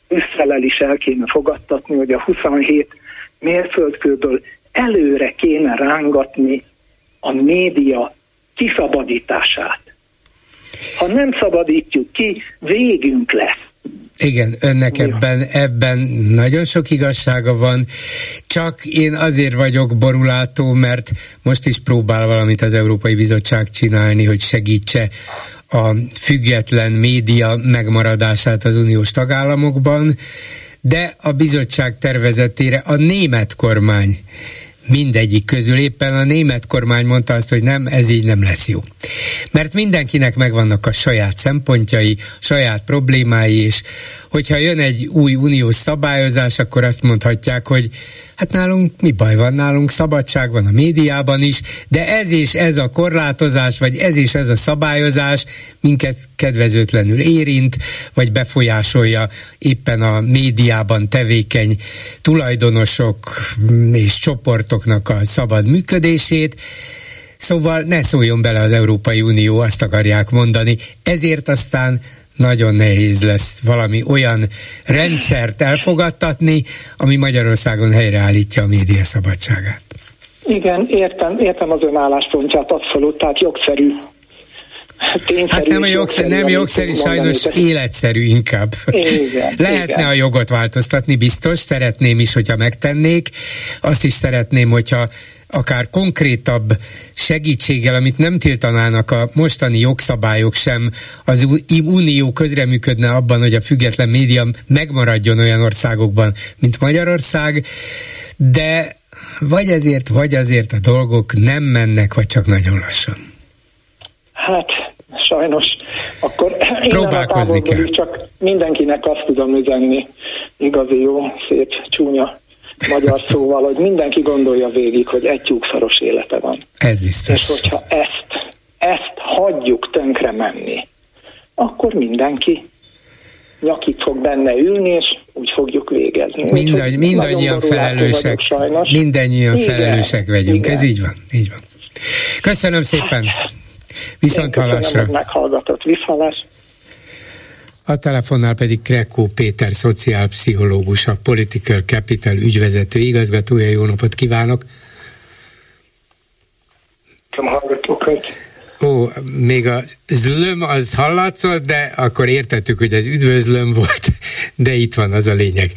Brüsszel is el kéne fogadtatni, hogy a 27 mérföldkőből előre kéne rángatni a média kiszabadítását. Ha nem szabadítjuk ki, végünk lesz. Igen, önnek ebben, ebben nagyon sok igazsága van, csak én azért vagyok borulátó, mert most is próbál valamit az Európai Bizottság csinálni, hogy segítse a független média megmaradását az uniós tagállamokban, de a bizottság tervezetére a német kormány mindegyik közül éppen a német kormány mondta azt, hogy nem, ez így nem lesz jó. Mert mindenkinek megvannak a saját szempontjai, saját problémái, és hogyha jön egy új uniós szabályozás, akkor azt mondhatják, hogy hát nálunk mi baj van, nálunk szabadság van a médiában is, de ez és ez a korlátozás, vagy ez és ez a szabályozás minket kedvezőtlenül érint, vagy befolyásolja éppen a médiában tevékeny tulajdonosok és csoportoknak a szabad működését, Szóval ne szóljon bele az Európai Unió, azt akarják mondani. Ezért aztán nagyon nehéz lesz valami olyan rendszert elfogadtatni, ami Magyarországon helyreállítja a média szabadságát. Igen, értem, értem az ön álláspontját abszolút, tehát jogszerű Tényszerű hát nem, a jogszerű, nem jogszerű, sajnos mondani, életszerű inkább. Igen, Lehetne igen. a jogot változtatni, biztos, szeretném is, hogyha megtennék. Azt is szeretném, hogyha akár konkrétabb segítséggel, amit nem tiltanának a mostani jogszabályok sem, az Unió közreműködne abban, hogy a független média megmaradjon olyan országokban, mint Magyarország, de vagy ezért, vagy azért a dolgok nem mennek, vagy csak nagyon lassan. Hát, sajnos. Akkor Próbálkozni kell. Csak mindenkinek azt tudom üzenni, igazi jó, szép, csúnya magyar szóval, hogy mindenki gondolja végig, hogy egy tyúkszaros élete van. Ez biztos. És hogyha ezt, ezt hagyjuk tönkre menni, akkor mindenki nyakit fog benne ülni, és úgy fogjuk végezni. Mindegy, úgy, mindannyian felelősek, vagyok, mindannyian igen, felelősek vagyunk, igen. ez így van, így van. Köszönöm szépen, viszont hallásra. meghallgatott, viszhalás. A telefonnál pedig Krekó Péter, szociálpszichológus, a Political Capital ügyvezető igazgatója. Jó napot kívánok! Ó, még a zlöm az hallatszott, de akkor értettük, hogy ez üdvözlöm volt, de itt van az a lényeg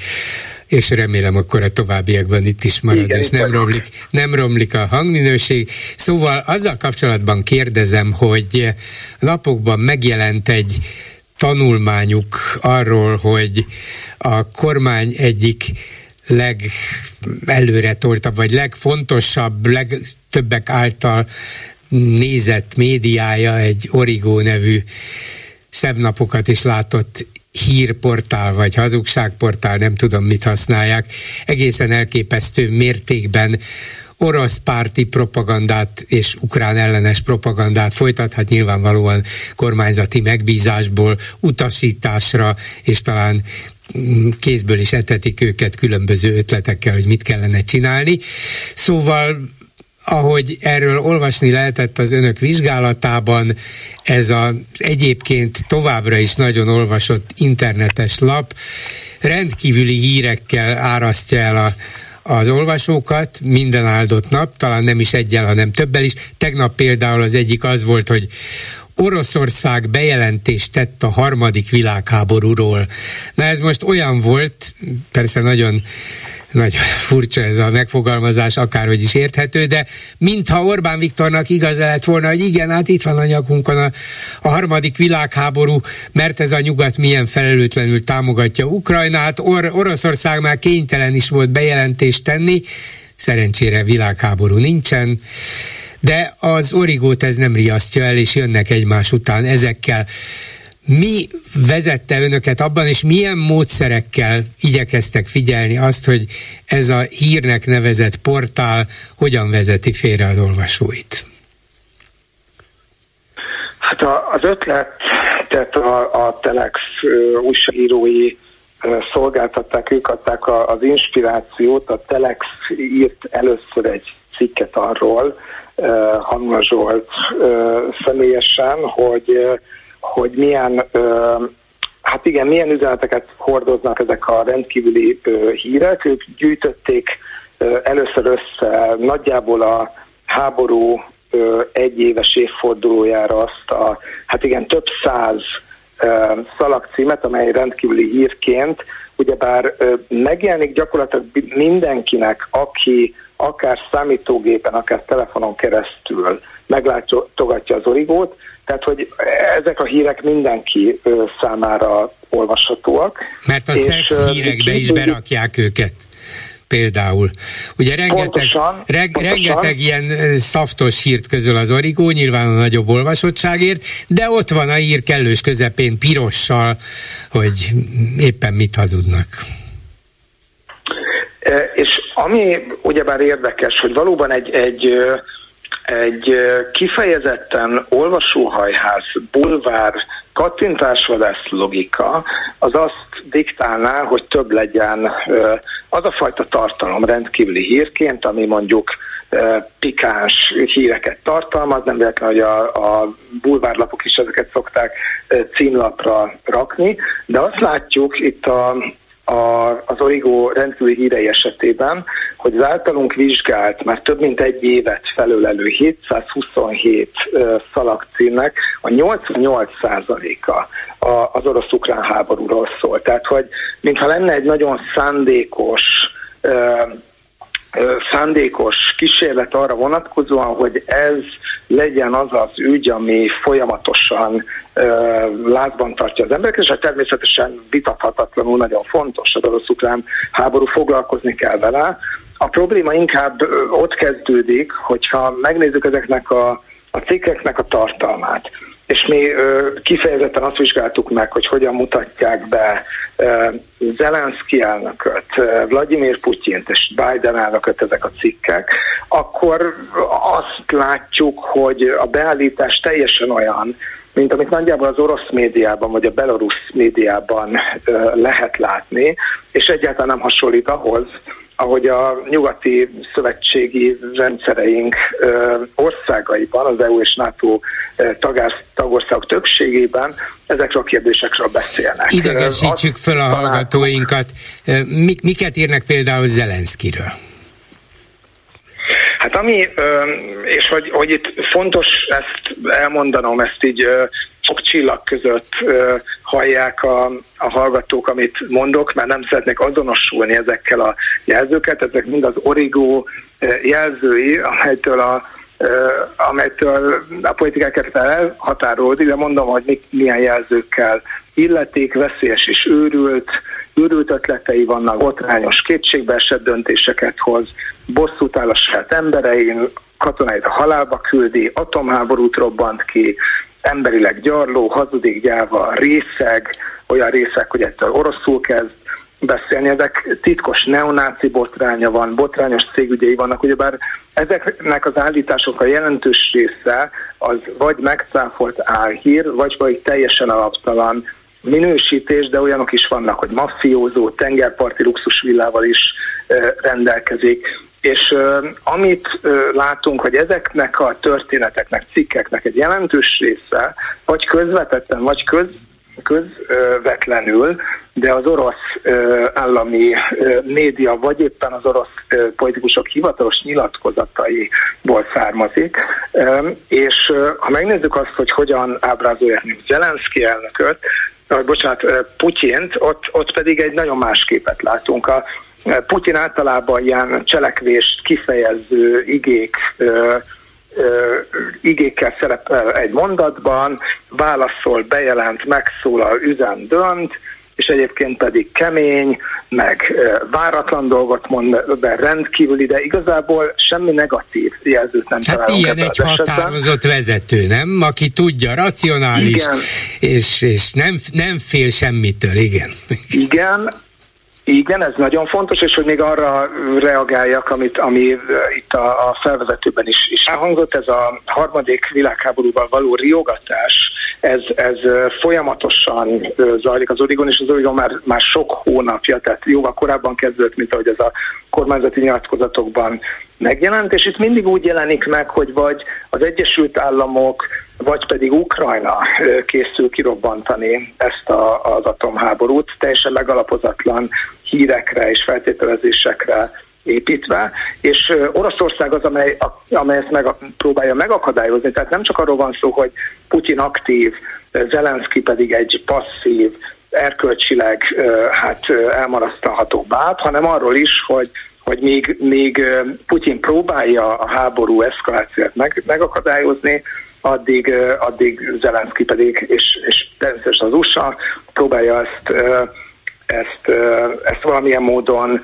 és remélem akkor a továbbiakban itt is marad, Igen, és nem romlik, nem romlik a hangminőség. Szóval azzal kapcsolatban kérdezem, hogy napokban megjelent egy tanulmányuk arról, hogy a kormány egyik legelőre toltabb, vagy legfontosabb, legtöbbek által nézett médiája egy Origó nevű szebb napokat is látott hírportál vagy hazugságportál, nem tudom mit használják, egészen elképesztő mértékben orosz párti propagandát és ukrán ellenes propagandát folytathat nyilvánvalóan kormányzati megbízásból, utasításra, és talán mm, kézből is etetik őket különböző ötletekkel, hogy mit kellene csinálni. Szóval ahogy erről olvasni lehetett az önök vizsgálatában, ez az egyébként továbbra is nagyon olvasott internetes lap rendkívüli hírekkel árasztja el a az olvasókat minden áldott nap, talán nem is egyel, hanem többel is. Tegnap például az egyik az volt, hogy Oroszország bejelentést tett a harmadik világháborúról. Na ez most olyan volt, persze nagyon nagyon furcsa ez a megfogalmazás, akárhogy is érthető, de mintha Orbán Viktornak igaza lett volna, hogy igen, hát itt van a nyakunkon a, a harmadik világháború, mert ez a nyugat milyen felelőtlenül támogatja Ukrajnát, Or- Oroszország már kénytelen is volt bejelentést tenni, szerencsére világháború nincsen, de az origót ez nem riasztja el, és jönnek egymás után ezekkel mi vezette önöket abban, és milyen módszerekkel igyekeztek figyelni azt, hogy ez a hírnek nevezett portál hogyan vezeti félre az olvasóit? Hát a, az ötlet, tehát a, a Telex újságírói szolgáltatták, ők adták a, az inspirációt, a Telex írt először egy cikket arról, Hanna Zsolt személyesen, hogy hogy milyen hát igen, milyen üzeneteket hordoznak ezek a rendkívüli hírek. Ők gyűjtötték először össze nagyjából a háború egy éves évfordulójára azt a, hát igen, több száz szalagcímet, amely rendkívüli hírként ugyebár megjelenik gyakorlatilag mindenkinek, aki akár számítógépen, akár telefonon keresztül meglátogatja az origót, tehát, hogy ezek a hírek mindenki számára olvashatóak. Mert a szex hírekbe is berakják őket például. Ugye rengeteg, pontosan, reg, pontosan. rengeteg ilyen szaftos hírt közül az origó, nyilván a nagyobb olvasottságért, de ott van a hír kellős közepén pirossal, hogy éppen mit hazudnak. Ami ugyebár érdekes, hogy valóban egy, egy egy kifejezetten olvasóhajház, bulvár, kattintásvadász logika az azt diktálná, hogy több legyen az a fajta tartalom rendkívüli hírként, ami mondjuk pikáns híreket tartalmaz, nem véletlen, hogy a, a bulvárlapok is ezeket szokták címlapra rakni, de azt látjuk itt a, a, az Origo rendkívüli hírei esetében, hogy az általunk vizsgált, már több mint egy évet felölelő 727 uh, szalagcímnek a 88%-a az orosz-ukrán háborúról szól. Tehát, hogy mintha lenne egy nagyon szándékos szándékos kísérlet arra vonatkozóan, hogy ez legyen az az ügy, ami folyamatosan lázban tartja az embereket, és hát természetesen vitathatatlanul nagyon fontos az orosz-ukrán háború, foglalkozni kell vele. A probléma inkább ott kezdődik, hogyha megnézzük ezeknek a, a cikkeknek a tartalmát és mi ö, kifejezetten azt vizsgáltuk meg, hogy hogyan mutatják be ö, Zelenszky elnököt, ö, Vladimir Putyint és Biden elnököt ezek a cikkek, akkor azt látjuk, hogy a beállítás teljesen olyan, mint amit nagyjából az orosz médiában vagy a belorusz médiában ö, lehet látni, és egyáltalán nem hasonlít ahhoz, ahogy a nyugati szövetségi rendszereink országaiban, az EU és NATO tagországok többségében ezekről a kérdésekről beszélnek. Idegesítsük föl a hallgatóinkat. Miket írnak például Zelenszkiről? Hát ami, és hogy, hogy itt fontos ezt elmondanom, ezt így sok csillag között hallják a, a hallgatók, amit mondok, mert nem szeretnék azonosulni ezekkel a jelzőket, ezek mind az origó jelzői, amelytől a amelytől a politikák elhatárolódik, de mondom, hogy milyen jelzőkkel illeték, veszélyes és őrült, őrült ötletei vannak, botrányos kétségbeesett döntéseket hoz, bosszút áll a saját emberein, katonáit a halálba küldi, atomháborút robbant ki, emberileg gyarló, hazudik gyáva, részeg, olyan részek, hogy ettől oroszul kezd beszélni, ezek titkos neonáci botránya van, botrányos cégügyei vannak, ugyebár ezeknek az állítások a jelentős része az vagy megcáfolt álhír, vagy vagy teljesen alaptalan minősítés, de olyanok is vannak, hogy maffiózó, tengerparti luxusvillával is rendelkezik. És uh, amit uh, látunk, hogy ezeknek a történeteknek, cikkeknek egy jelentős része, vagy közvetetten, vagy köz, közvetlenül, de az orosz uh, állami uh, média, vagy éppen az orosz uh, politikusok hivatalos nyilatkozataiból származik. Um, és uh, ha megnézzük azt, hogy hogyan ábrázolják Zelenszky elnököt, uh, bocsánat, Putyint, ott, ott pedig egy nagyon más képet látunk. A, Putyin általában ilyen cselekvést kifejező igék igékkel szerepel egy mondatban, válaszol, bejelent, megszólal, üzem, dönt, és egyébként pedig kemény, meg váratlan dolgot mond be rendkívüli, de igazából semmi negatív jelzőt nem hát ilyen egy határozott vezető, nem? Aki tudja, racionális, igen. és, és nem, nem fél semmitől, igen. Igen, igen, ez nagyon fontos, és hogy még arra reagáljak, amit, ami itt a, a felvezetőben is, is elhangzott, ez a harmadik világháborúban való riogatás, ez, ez folyamatosan zajlik az Origon, és az Origon már, már sok hónapja, tehát jóval korábban kezdődött, mint ahogy ez a kormányzati nyilatkozatokban megjelent, és itt mindig úgy jelenik meg, hogy vagy az Egyesült Államok, vagy pedig Ukrajna készül kirobbantani ezt a, az atomháborút, teljesen megalapozatlan hírekre és feltételezésekre építve, és Oroszország az, amely, amely ezt meg, próbálja megakadályozni, tehát nem csak arról van szó, hogy Putyin aktív, Zelenszky pedig egy passzív, erkölcsileg hát elmarasztalható báb, hanem arról is, hogy hogy még, még Putyin próbálja a háború eszkalációt meg, megakadályozni, addig, addig Zelenszky pedig, és, és természetesen az USA próbálja ezt ezt, ezt valamilyen módon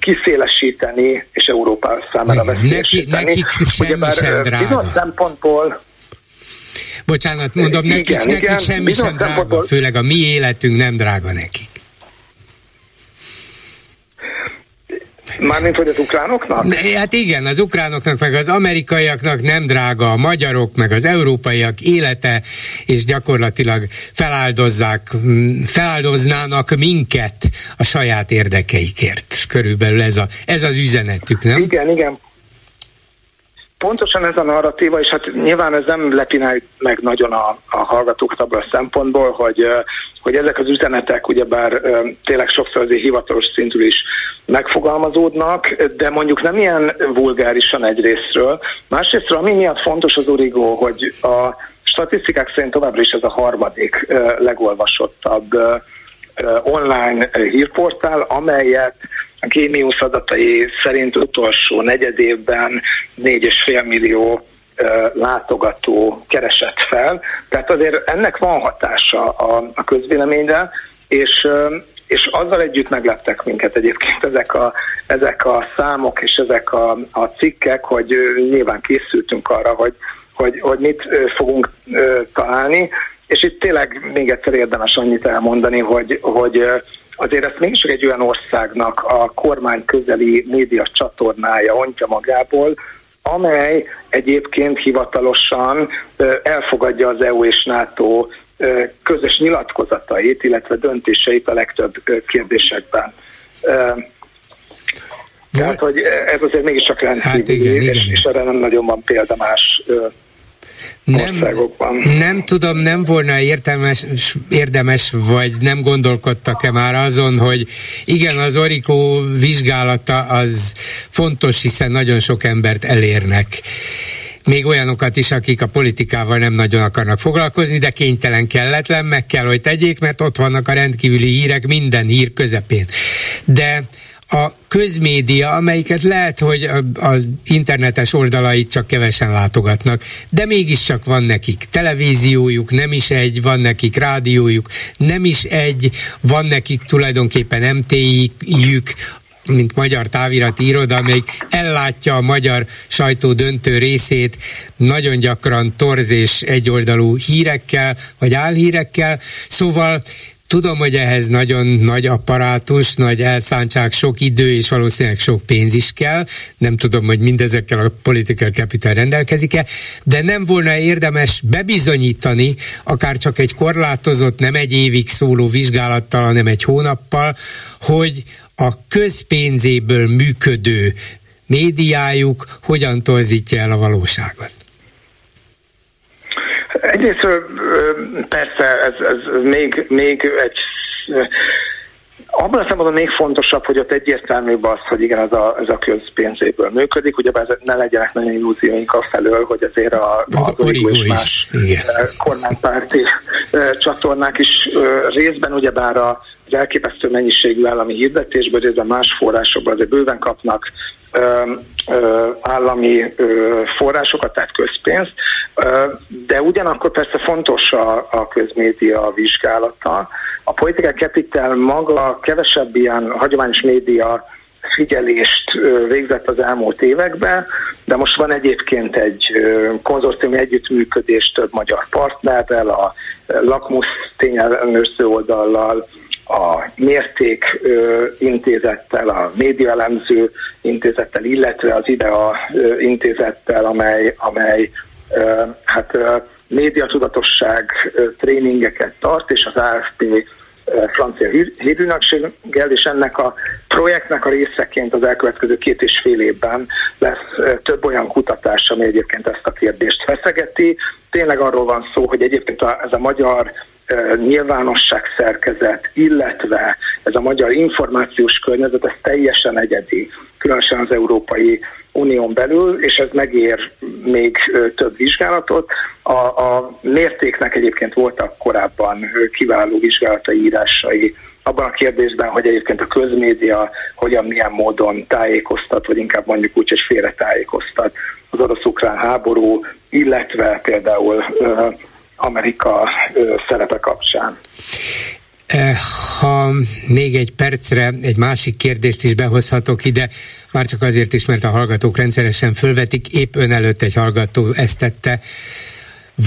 kiszélesíteni, és Európa számára veszélyesíteni. Neki, nekik semmi sem drága. szempontból Bocsánat, mondom, igen, nekik, igen, nekik semmi sem drága, főleg a mi életünk nem drága nekik. Mármint, hogy az ukránoknak? Ne, hát igen, az ukránoknak, meg az amerikaiaknak nem drága, a magyarok, meg az európaiak élete, és gyakorlatilag feláldozzák, feláldoznának minket a saját érdekeikért. Körülbelül ez, a, ez az üzenetük, nem? Igen, igen. Pontosan ez a narratíva, és hát nyilván ez nem lepinál meg nagyon a, a hallgatókat abban a szempontból, hogy, hogy ezek az üzenetek ugyebár tényleg sokszor azért hivatalos szintű is megfogalmazódnak, de mondjuk nem ilyen vulgárisan egyrésztről. Másrésztről, ami miatt fontos az Origo, hogy a statisztikák szerint továbbra is ez a harmadik legolvasottabb online hírportál, amelyet a Gémiusz adatai szerint utolsó negyed évben 4,5 millió látogató keresett fel. Tehát azért ennek van hatása a, a közvéleményre, és, és azzal együtt meglettek minket egyébként ezek a, ezek a számok és ezek a, a cikkek, hogy nyilván készültünk arra, hogy, hogy, hogy mit fogunk találni, és itt tényleg még egyszer érdemes annyit elmondani, hogy, hogy azért ezt mégis egy olyan országnak a kormány közeli média csatornája ontja magából, amely egyébként hivatalosan elfogadja az EU és NATO közös nyilatkozatait, illetve döntéseit a legtöbb kérdésekben. Tehát, hogy ez azért mégiscsak rendkívül, hát igen, és, igen. és erre nem nagyon van példa más nem, nem tudom, nem volna értelmes, érdemes, vagy nem gondolkodtak-e már azon, hogy igen, az Orikó vizsgálata az fontos, hiszen nagyon sok embert elérnek még olyanokat is, akik a politikával nem nagyon akarnak foglalkozni, de kénytelen kelletlen, meg kell, hogy tegyék, mert ott vannak a rendkívüli hírek minden hír közepén. De a közmédia, amelyiket lehet, hogy az internetes oldalait csak kevesen látogatnak, de mégiscsak van nekik televíziójuk, nem is egy, van nekik rádiójuk, nem is egy, van nekik tulajdonképpen MTI-jük, mint magyar távirati iroda, még ellátja a magyar sajtó döntő részét nagyon gyakran torz és egyoldalú hírekkel, vagy álhírekkel, szóval Tudom, hogy ehhez nagyon nagy apparátus, nagy elszántság, sok idő és valószínűleg sok pénz is kell. Nem tudom, hogy mindezekkel a political capital rendelkezik-e, de nem volna érdemes bebizonyítani, akár csak egy korlátozott, nem egy évig szóló vizsgálattal, hanem egy hónappal, hogy a közpénzéből működő médiájuk hogyan torzítja el a valóságot. Egyrészt persze ez, ez még, még egy abban a szempontból még fontosabb, hogy ott egyértelműbb az, hogy igen, ez a, ez a közpénzéből működik, ugye ne legyenek nagyon illúzióink a felől, hogy azért a, az, az és más igen. kormánypárti csatornák is részben ugyebár a az elképesztő mennyiségű állami hirdetésből, illetve más forrásokból azért bőven kapnak állami forrásokat, tehát közpénzt, de ugyanakkor persze fontos a, a közmédia vizsgálata. A Political Capital maga kevesebb ilyen hagyományos média figyelést végzett az elmúlt években, de most van egyébként egy konzorciumi együttműködés több magyar partnerrel, a Lakmus tényellenőrző oldallal, a mérték intézettel, a médiaelemző intézettel, illetve az IDEA intézettel, amely, amely hát médiatudatosság tréningeket tart, és az AFP francia hírűnökséggel, és ennek a projektnek a részeként az elkövetkező két és fél évben lesz több olyan kutatás, ami egyébként ezt a kérdést feszegeti. Tényleg arról van szó, hogy egyébként ez a magyar nyilvánosság szerkezet, illetve ez a magyar információs környezet, ez teljesen egyedi, különösen az Európai Unión belül, és ez megér még több vizsgálatot. A, a mértéknek egyébként voltak korábban kiváló vizsgálatai írásai abban a kérdésben, hogy egyébként a közmédia hogyan, milyen módon tájékoztat, vagy inkább mondjuk úgy, hogy félre tájékoztat az orosz-ukrán háború, illetve például Amerika szerepe kapcsán. Eh, ha még egy percre egy másik kérdést is behozhatok ide, már csak azért is, mert a hallgatók rendszeresen fölvetik, épp ön előtt egy hallgató ezt tette.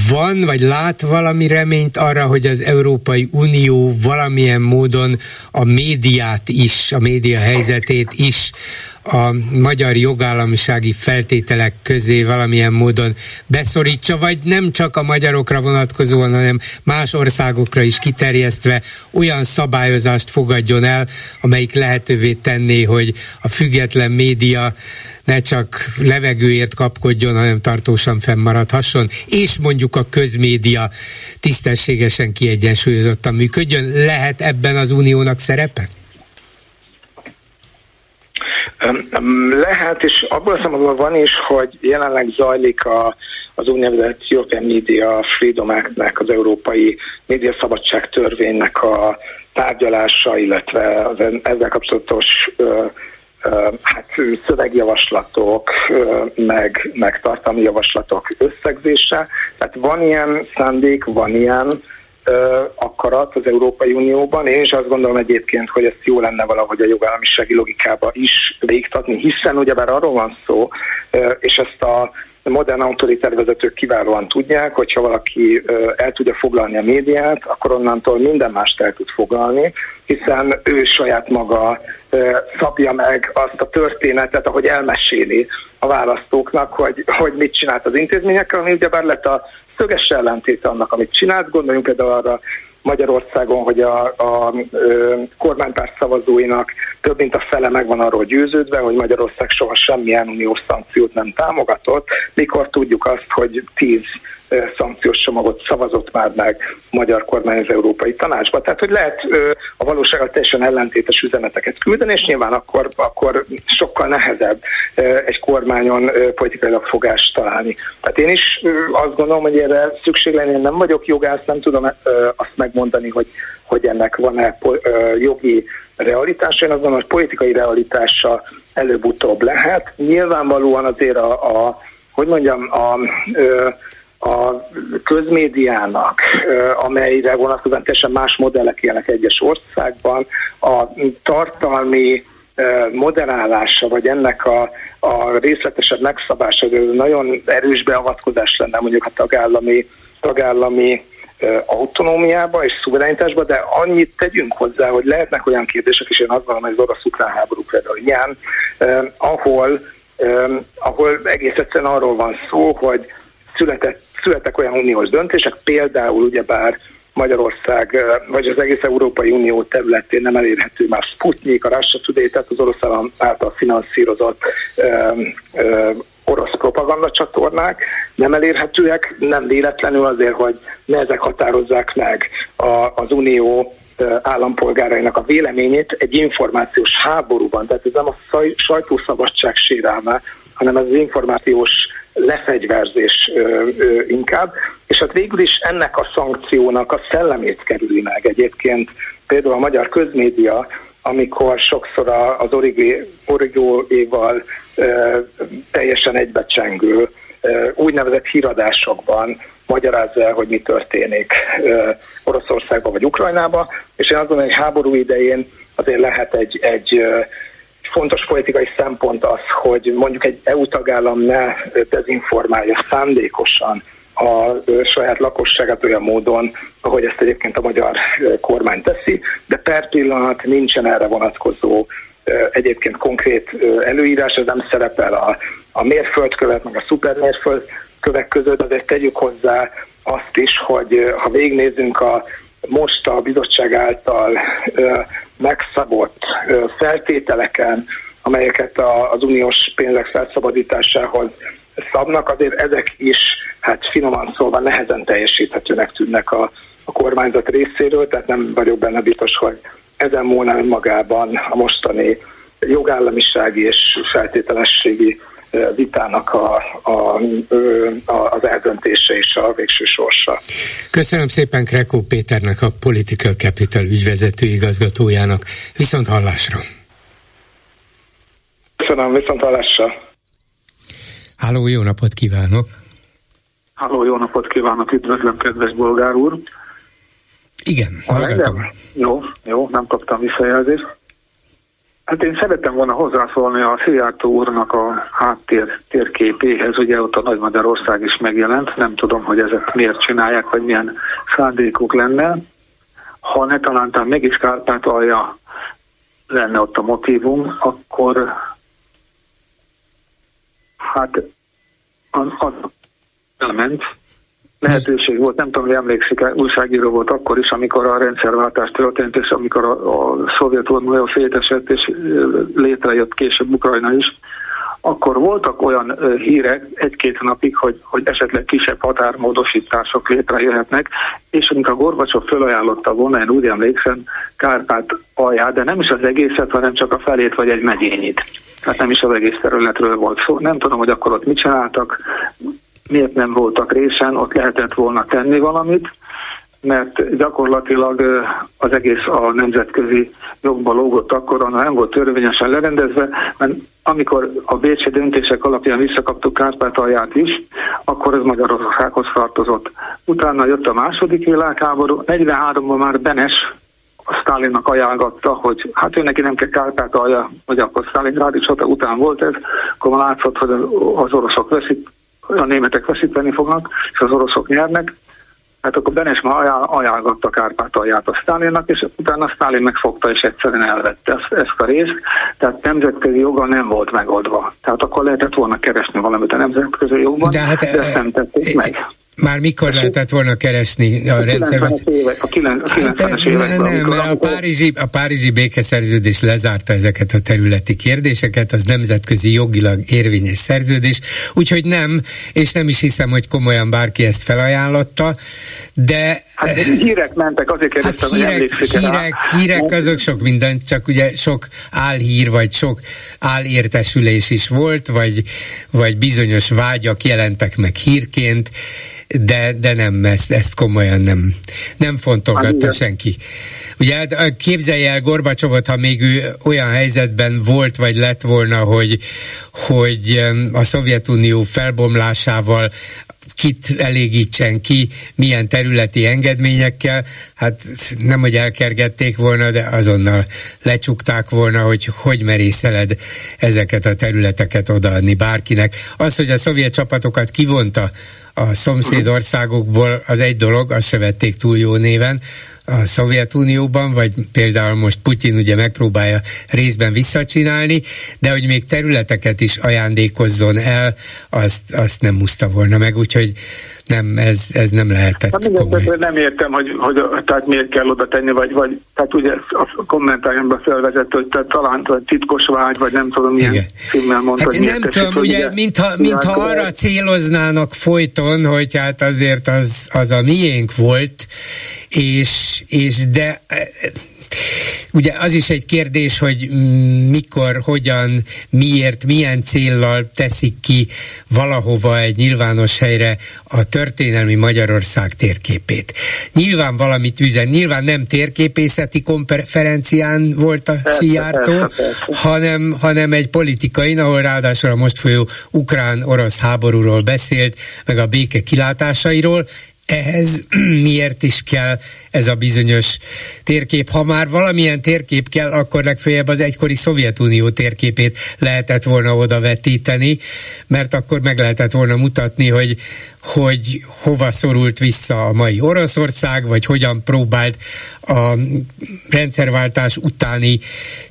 Van, vagy lát valami reményt arra, hogy az Európai Unió valamilyen módon a médiát is, a média helyzetét is a magyar jogállamisági feltételek közé valamilyen módon beszorítsa, vagy nem csak a magyarokra vonatkozóan, hanem más országokra is kiterjesztve olyan szabályozást fogadjon el, amelyik lehetővé tenné, hogy a független média ne csak levegőért kapkodjon, hanem tartósan fennmaradhasson, és mondjuk a közmédia tisztességesen kiegyensúlyozottan működjön. Lehet ebben az uniónak szerepe? Lehet, és abból a szempontból van is, hogy jelenleg zajlik a, az úgynevezett European Media Freedom Act-nek, az Európai Médiaszabadság törvénynek a tárgyalása, illetve az ezzel kapcsolatos ö, ö, hát, szövegjavaslatok, ö, meg, meg tartalmi javaslatok összegzése. Tehát van ilyen szándék, van ilyen akarat az Európai Unióban. Én is azt gondolom egyébként, hogy ezt jó lenne valahogy a jogállamisági logikába is végtatni, hiszen ugyebár arról van szó, és ezt a modern autoritár vezetők kiválóan tudják, hogyha valaki el tudja foglalni a médiát, akkor onnantól minden mást el tud foglalni, hiszen ő saját maga szabja meg azt a történetet, ahogy elmeséli a választóknak, hogy, hogy mit csinált az intézményekkel, ami ugyebár lett a szöges ellentét annak, amit csinált. Gondoljunk például arra Magyarországon, hogy a, a, a kormánypárt szavazóinak több mint a fele meg van arról győződve, hogy Magyarország soha semmilyen uniós szankciót nem támogatott, mikor tudjuk azt, hogy tíz szankciós csomagot szavazott már meg magyar kormány az Európai Tanácsba. Tehát, hogy lehet a valósággal teljesen ellentétes üzeneteket küldeni, és nyilván akkor, akkor sokkal nehezebb egy kormányon politikailag fogást találni. Tehát én is azt gondolom, hogy erre szükség lenne, én nem vagyok jogász, nem tudom azt megmondani, hogy, hogy ennek van-e jogi realitása. Én azt gondolom, hogy politikai realitása előbb-utóbb lehet. Nyilvánvalóan azért a, a hogy mondjam, a, a a közmédiának, amelyre vonatkozóan teljesen más modellek élnek egyes országban, a tartalmi moderálása, vagy ennek a, a részletesebb megszabása, nagyon erős beavatkozás lenne mondjuk a tagállami, tagállami autonómiába és szuverenitásba, de annyit tegyünk hozzá, hogy lehetnek olyan kérdések, és én azt gondolom, hogy az orosz-ukrán háború például ilyen, ahol, ahol egész egyszerűen arról van szó, hogy született, születtek olyan uniós döntések, például ugyebár Magyarország, vagy az egész Európai Unió területén nem elérhető már Sputnik, a Russia Today, tehát az orosz által finanszírozott ö, ö, orosz propaganda csatornák nem elérhetőek, nem véletlenül azért, hogy ne ezek határozzák meg a, az Unió állampolgárainak a véleményét egy információs háborúban. Tehát ez nem a sajtószabadság sérelme, hanem ez az információs lefegyverzés inkább, és hát végül is ennek a szankciónak a szellemét kerüli meg egyébként. Például a magyar közmédia, amikor sokszor az origóéval teljesen egybecsengő úgynevezett híradásokban magyarázza el, hogy mi történik Oroszországban vagy Ukrajnában, és én azt gondolom, hogy háború idején azért lehet egy, egy fontos politikai szempont az, hogy mondjuk egy EU tagállam ne dezinformálja szándékosan a saját lakosságát olyan módon, ahogy ezt egyébként a magyar kormány teszi, de per pillanat nincsen erre vonatkozó egyébként konkrét előírás, ez nem szerepel a, a mérföldkövet, meg a szupermérföldkövek között, azért tegyük hozzá azt is, hogy ha végnézzünk a most a bizottság által megszabott feltételeken, amelyeket az uniós pénzek felszabadításához szabnak, azért ezek is, hát finoman szólva nehezen teljesíthetőnek tűnnek a, a kormányzat részéről, tehát nem vagyok benne biztos, hogy ezen múlna önmagában a mostani jogállamisági és feltételességi vitának a, a, a, az eldöntése és a végső sorsa. Köszönöm szépen Krekó Péternek, a Political Capital ügyvezető igazgatójának. Viszont hallásra! Köszönöm, viszont hallásra! Háló, jó napot kívánok! Háló, jó napot kívánok, üdvözlöm, kedves bolgár úr! Igen, hallgatom. Jó, jó, nem kaptam visszajelzést. Hát én szerettem volna hozzászólni a Szijjártó úrnak a háttér térképéhez, ugye ott a Nagy Magyarország is megjelent, nem tudom, hogy ezek miért csinálják, vagy milyen szándékuk lenne. Ha ne talántán mégis alja lenne ott a motivum, akkor hát az, az elment, lehetőség volt, nem tudom, hogy emlékszik újságíró volt akkor is, amikor a rendszerváltás történt, és amikor a, a Szovjetunió szétesett, és létrejött később Ukrajna is, akkor voltak olyan hírek egy-két napig, hogy, hogy esetleg kisebb határmódosítások létrejöhetnek, és amikor a Gorbacsov fölajánlotta volna, én úgy emlékszem, Kárpát alját, de nem is az egészet, hanem csak a felét vagy egy megyényit. Tehát nem is az egész területről volt szó. Nem tudom, hogy akkor ott mit csináltak, miért nem voltak részen, ott lehetett volna tenni valamit, mert gyakorlatilag az egész a nemzetközi jogba lógott akkor, nem volt törvényesen lerendezve, mert amikor a bécsi döntések alapján visszakaptuk Kárpátalját is, akkor ez Magyarországhoz tartozott. Utána jött a második világháború, 43-ban már Benes a Stalinnak ajánlgatta, hogy hát ő neki nem kell Kárpátalja, vagy akkor Stalinrád is után volt ez, akkor látszott, hogy az oroszok veszik, a németek veszíteni fognak, és az oroszok nyernek, hát akkor Benes ma ajánl, ajánlgatta Kárpátalját a Stálinnak, és utána Stálin megfogta és egyszerűen elvette ezt, ezt a részt, tehát nemzetközi joga nem volt megoldva. Tehát akkor lehetett volna keresni valamit a nemzetközi jogban, de, hát, de ezt nem tették e, meg. Már mikor lehetett volna keresni a, a rendszervet? a 90-es hát, években. Nem, mert a párizsi, a párizsi békeszerződés lezárta ezeket a területi kérdéseket, az nemzetközi jogilag érvényes szerződés, úgyhogy nem, és nem is hiszem, hogy komolyan bárki ezt felajánlotta, de... Hát hírek mentek, azért kérdeztem, hát hírek, hogy hírek, hírek azok sok minden, csak ugye sok álhír, vagy sok álértesülés is volt, vagy, vagy bizonyos vágyak jelentek meg hírként, de, de nem, ezt, ezt komolyan nem, nem fontolgatta hát, senki. Ugye hát, képzelj el Gorbacsovot, ha még ő olyan helyzetben volt, vagy lett volna, hogy, hogy a Szovjetunió felbomlásával kit elégítsen ki, milyen területi engedményekkel, hát nem, hogy elkergették volna, de azonnal lecsukták volna, hogy hogy merészeled ezeket a területeket odaadni bárkinek. Az, hogy a szovjet csapatokat kivonta a szomszédországokból, az egy dolog, azt se vették túl jó néven, a Szovjetunióban, vagy például most Putyin ugye megpróbálja részben visszacsinálni, de hogy még területeket is ajándékozzon el, azt, azt nem muszta volna meg, úgyhogy nem, ez, ez nem lehetett hát, komoly. Nem értem, hogy, hogy tehát miért kell oda tenni, vagy, vagy tehát ugye a kommentájomban felvezett, hogy tehát talán vagy titkos vágy, vagy nem tudom milyen filmmel mondta. Hát nem tudom, ugye, ugye mintha, mintha arra céloznának folyton, hogy hát azért az, az a miénk volt, és, és de ugye az is egy kérdés, hogy mm, mikor, hogyan, miért, milyen céllal teszik ki valahova egy nyilvános helyre a történelmi Magyarország térképét. Nyilván valamit üzen, nyilván nem térképészeti konferencián volt a Szijjártó, hanem, hanem egy politikai, ahol ráadásul a most folyó ukrán-orosz háborúról beszélt, meg a béke kilátásairól, ehhez miért is kell ez a bizonyos térkép? Ha már valamilyen térkép kell, akkor legfeljebb az egykori Szovjetunió térképét lehetett volna oda vetíteni, mert akkor meg lehetett volna mutatni, hogy, hogy hova szorult vissza a mai Oroszország, vagy hogyan próbált a rendszerváltás utáni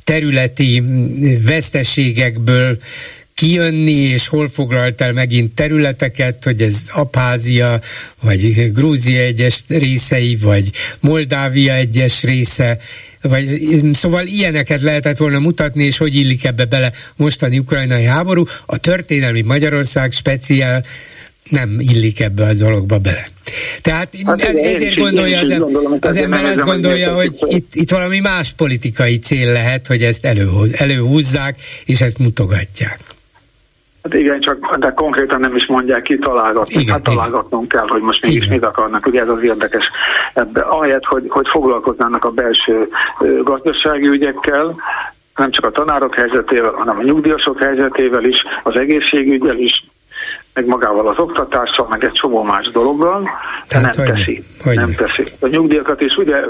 területi veszteségekből kijönni, és hol foglalt el megint területeket, hogy ez Abházia, vagy Grúzia egyes részei, vagy Moldávia egyes része, vagy, szóval ilyeneket lehetett volna mutatni, és hogy illik ebbe bele mostani ukrajnai háború. A történelmi Magyarország speciál nem illik ebbe a dologba bele. Tehát hát ez, ezért gondolja az, gondolom, az ember azt gondolja, hogy itt, itt valami más politikai cél lehet, hogy ezt előhoz, előhúzzák, és ezt mutogatják. Hát igen, csak de konkrétan nem is mondják ki, találgatni. Igen, hát találgatnunk kell, hogy most mégis mit akarnak. Ugye ez az érdekes ebbe. Ahelyett, hogy, hogy foglalkoznának a belső gazdasági ügyekkel, nem csak a tanárok helyzetével, hanem a nyugdíjasok helyzetével is, az egészségügyel is, meg magával az oktatással, meg egy csomó más dologgal, de nem hogy teszi. Hogy nem teszi. A nyugdíjakat is ugye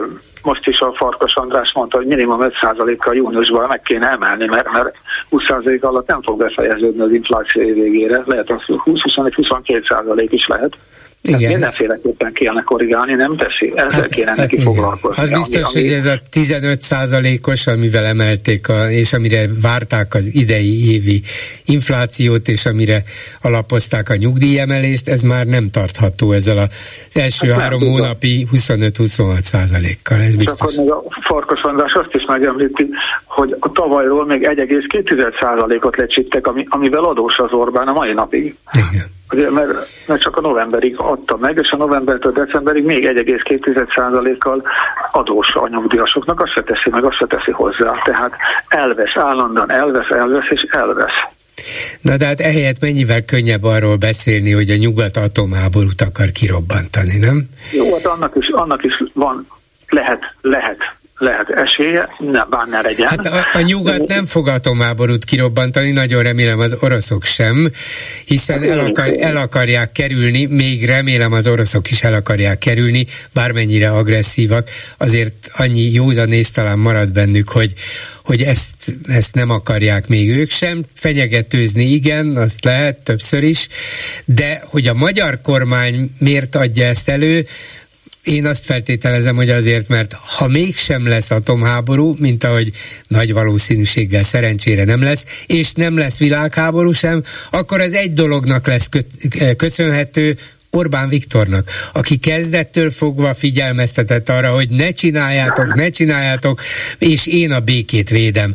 most is a Farkas András mondta, hogy minimum 5%-kal júniusban meg kéne emelni, mert, mert 20% alatt nem fog befejeződni az infláció végére, lehet az 20-21-22% is lehet. Igen. Tehát mindenféleképpen kéne korrigálni, nem teszi. Ezzel hát, kéne hát neki igen. foglalkozni. Az biztos, ami, hogy ez a 15 százalékos, amivel emelték, a, és amire várták az idei évi inflációt, és amire alapozták a nyugdíjemelést, ez már nem tartható ezzel az első hát három hónapi 25-26 százalékkal. Ez biztos. Akkor még a Farkas András azt is megemlíti, hogy a tavalyról még 1,2 százalékot lecsíptek, ami, amivel adós az Orbán a mai napig. Igen. Ugye, mert, mert csak a novemberig adta meg, és a novembertől decemberig még 1,2%-kal adós a nyugdíjasoknak, azt se teszi meg, azt se teszi hozzá. Tehát elvesz, állandóan elvesz, elvesz és elvesz. Na de hát ehelyett mennyivel könnyebb arról beszélni, hogy a nyugat atomháborút akar kirobbantani, nem? Jó, hát annak is, annak is van, lehet, lehet lehet esélye, ne, bár ne legyen. Hát a, a nyugat nem fog atomáborút kirobbantani, nagyon remélem az oroszok sem, hiszen el, akar, el akarják kerülni, még remélem az oroszok is el akarják kerülni, bármennyire agresszívak, azért annyi józanész talán marad bennük, hogy, hogy ezt, ezt nem akarják még ők sem. Fenyegetőzni igen, azt lehet többször is, de hogy a magyar kormány miért adja ezt elő, én azt feltételezem, hogy azért, mert ha mégsem lesz atomháború, mint ahogy nagy valószínűséggel szerencsére nem lesz, és nem lesz világháború sem, akkor az egy dolognak lesz köszönhető, Orbán Viktornak, aki kezdettől fogva figyelmeztetett arra, hogy ne csináljátok, ne csináljátok, és én a békét védem.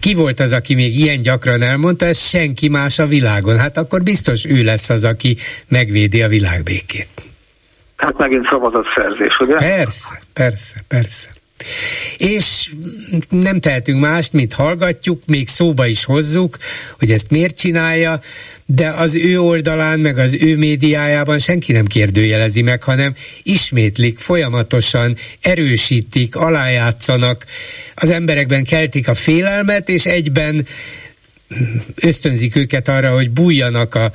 Ki volt az, aki még ilyen gyakran elmondta, ez senki más a világon. Hát akkor biztos ő lesz az, aki megvédi a világbékét. Hát megint szavazatszerzés, ugye? Persze, persze, persze. És nem tehetünk mást, mint hallgatjuk, még szóba is hozzuk, hogy ezt miért csinálja, de az ő oldalán, meg az ő médiájában senki nem kérdőjelezi meg, hanem ismétlik, folyamatosan erősítik, alájátszanak, az emberekben keltik a félelmet, és egyben ösztönzik őket arra, hogy bújjanak a,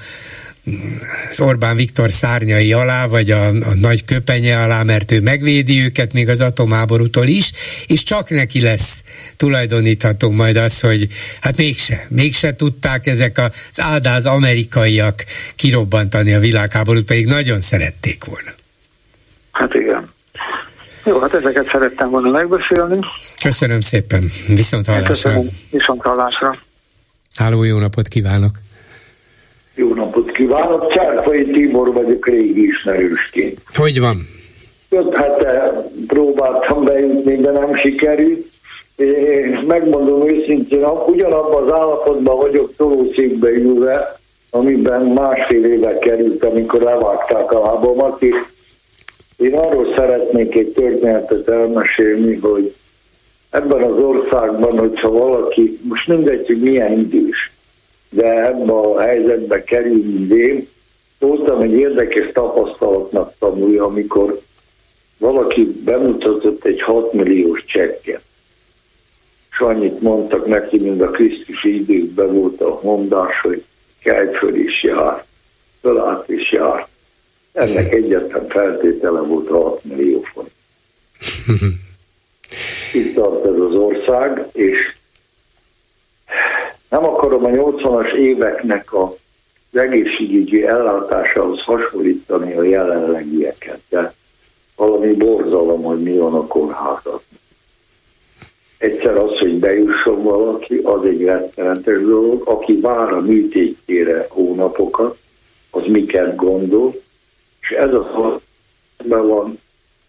az Orbán Viktor szárnyai alá, vagy a, a nagy köpenye alá, mert ő megvédi őket még az atomáborútól is, és csak neki lesz tulajdonítható majd az, hogy hát mégse, mégse tudták ezek az áldáz amerikaiak kirobbantani a világháborút, pedig nagyon szerették volna. Hát igen. Jó, hát ezeket szerettem volna megbeszélni. Köszönöm szépen. Viszont hallásra. Köszönöm. Viszont hallásra. Háló, jó napot kívánok! Jó napot kívánok! Csárfai Tibor vagyok régi ismerősként. Hogy van? Öt hete próbáltam bejutni, de nem sikerült. És megmondom őszintén, ugyanabban az állapotban vagyok tolószékbe ülve, amiben másfél éve került, amikor levágták a lábamat, és én arról szeretnék egy történetet elmesélni, hogy ebben az országban, hogyha valaki, most mindegy, hogy milyen idős, de ebben a helyzetbe kerül, mint én, voltam egy érdekes tapasztalatnak tanulja, amikor valaki bemutatott egy 6 milliós csekket. És annyit mondtak neki, mint a Krisztusi időkben volt a mondás, hogy kelj föl is jár, fölállt is jár. Ennek egyetlen feltétele volt a 6 millió font. Itt tart ez az ország, és nem akarom a 80-as éveknek a az egészségügyi ellátásához hasonlítani a jelenlegieket, de valami borzalom, hogy mi van a kórházat. Egyszer az, hogy bejusson valaki, az egy rettenetes dolog. Aki vár a műtétjére hónapokat, az miket gondol, és ez a be van,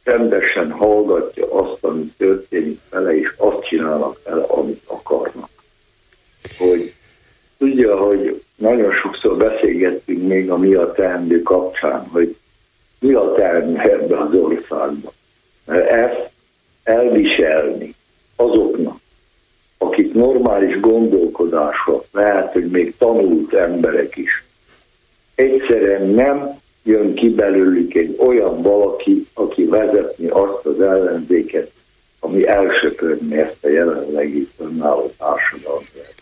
rendesen hallgatja azt, ami történik vele, és azt csinálnak vele, amit akarnak. Hogy tudja, hogy nagyon sokszor beszélgettünk még a mi a teendő kapcsán, hogy mi a teendő ebbe az országban. Ezt elviselni azoknak, akik normális gondolkodásra, lehet, hogy még tanult emberek is, egyszerűen nem jön ki belőlük egy olyan valaki, aki vezetni azt az ellenzéket, ami elsöpörni ezt a jelenlegi fönnálló társadalmat.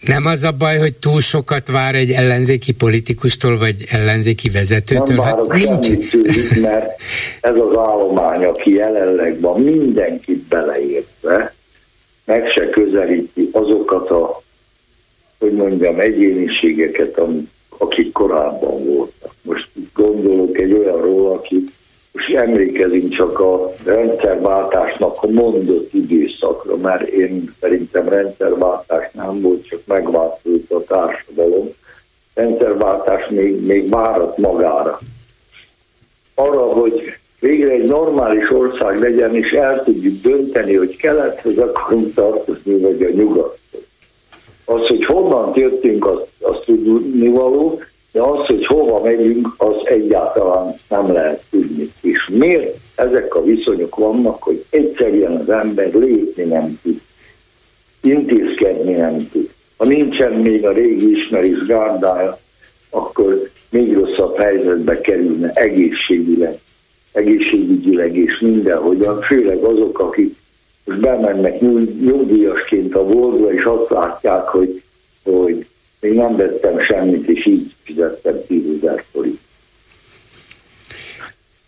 Nem az a baj, hogy túl sokat vár egy ellenzéki politikustól, vagy ellenzéki vezetőtől? Nem hát nincs. Tőlük, mert ez az állomány, aki jelenleg van, mindenkit beleértve, meg se közelíti azokat a, hogy mondjam, egyéniségeket, akik korábban voltak. Most gondolok egy olyanról, aki és emlékezünk csak a rendszerváltásnak a mondott időszakra, mert én szerintem rendszerváltás nem volt, csak megváltozott a társadalom. Rendszerváltás még, még várat magára. Arra, hogy végre egy normális ország legyen, és el tudjuk dönteni, hogy kelethez akarunk tartozni, vagy a nyugathoz. Az, hogy honnan jöttünk, azt, azt tudni való, de az, hogy hova megyünk, az egyáltalán nem lehet tudni. És miért ezek a viszonyok vannak, hogy egyszerűen az ember lépni nem tud, intézkedni nem tud. Ha nincsen még a régi ismerés gárdája, akkor még rosszabb helyzetbe kerülne egészségileg, egészségügyileg és mindenhogyan, főleg azok, akik most bemennek nyugdíjasként a boltba, és azt látják, hogy, hogy én nem vettem semmit, és így fizettem 10 ezer forint.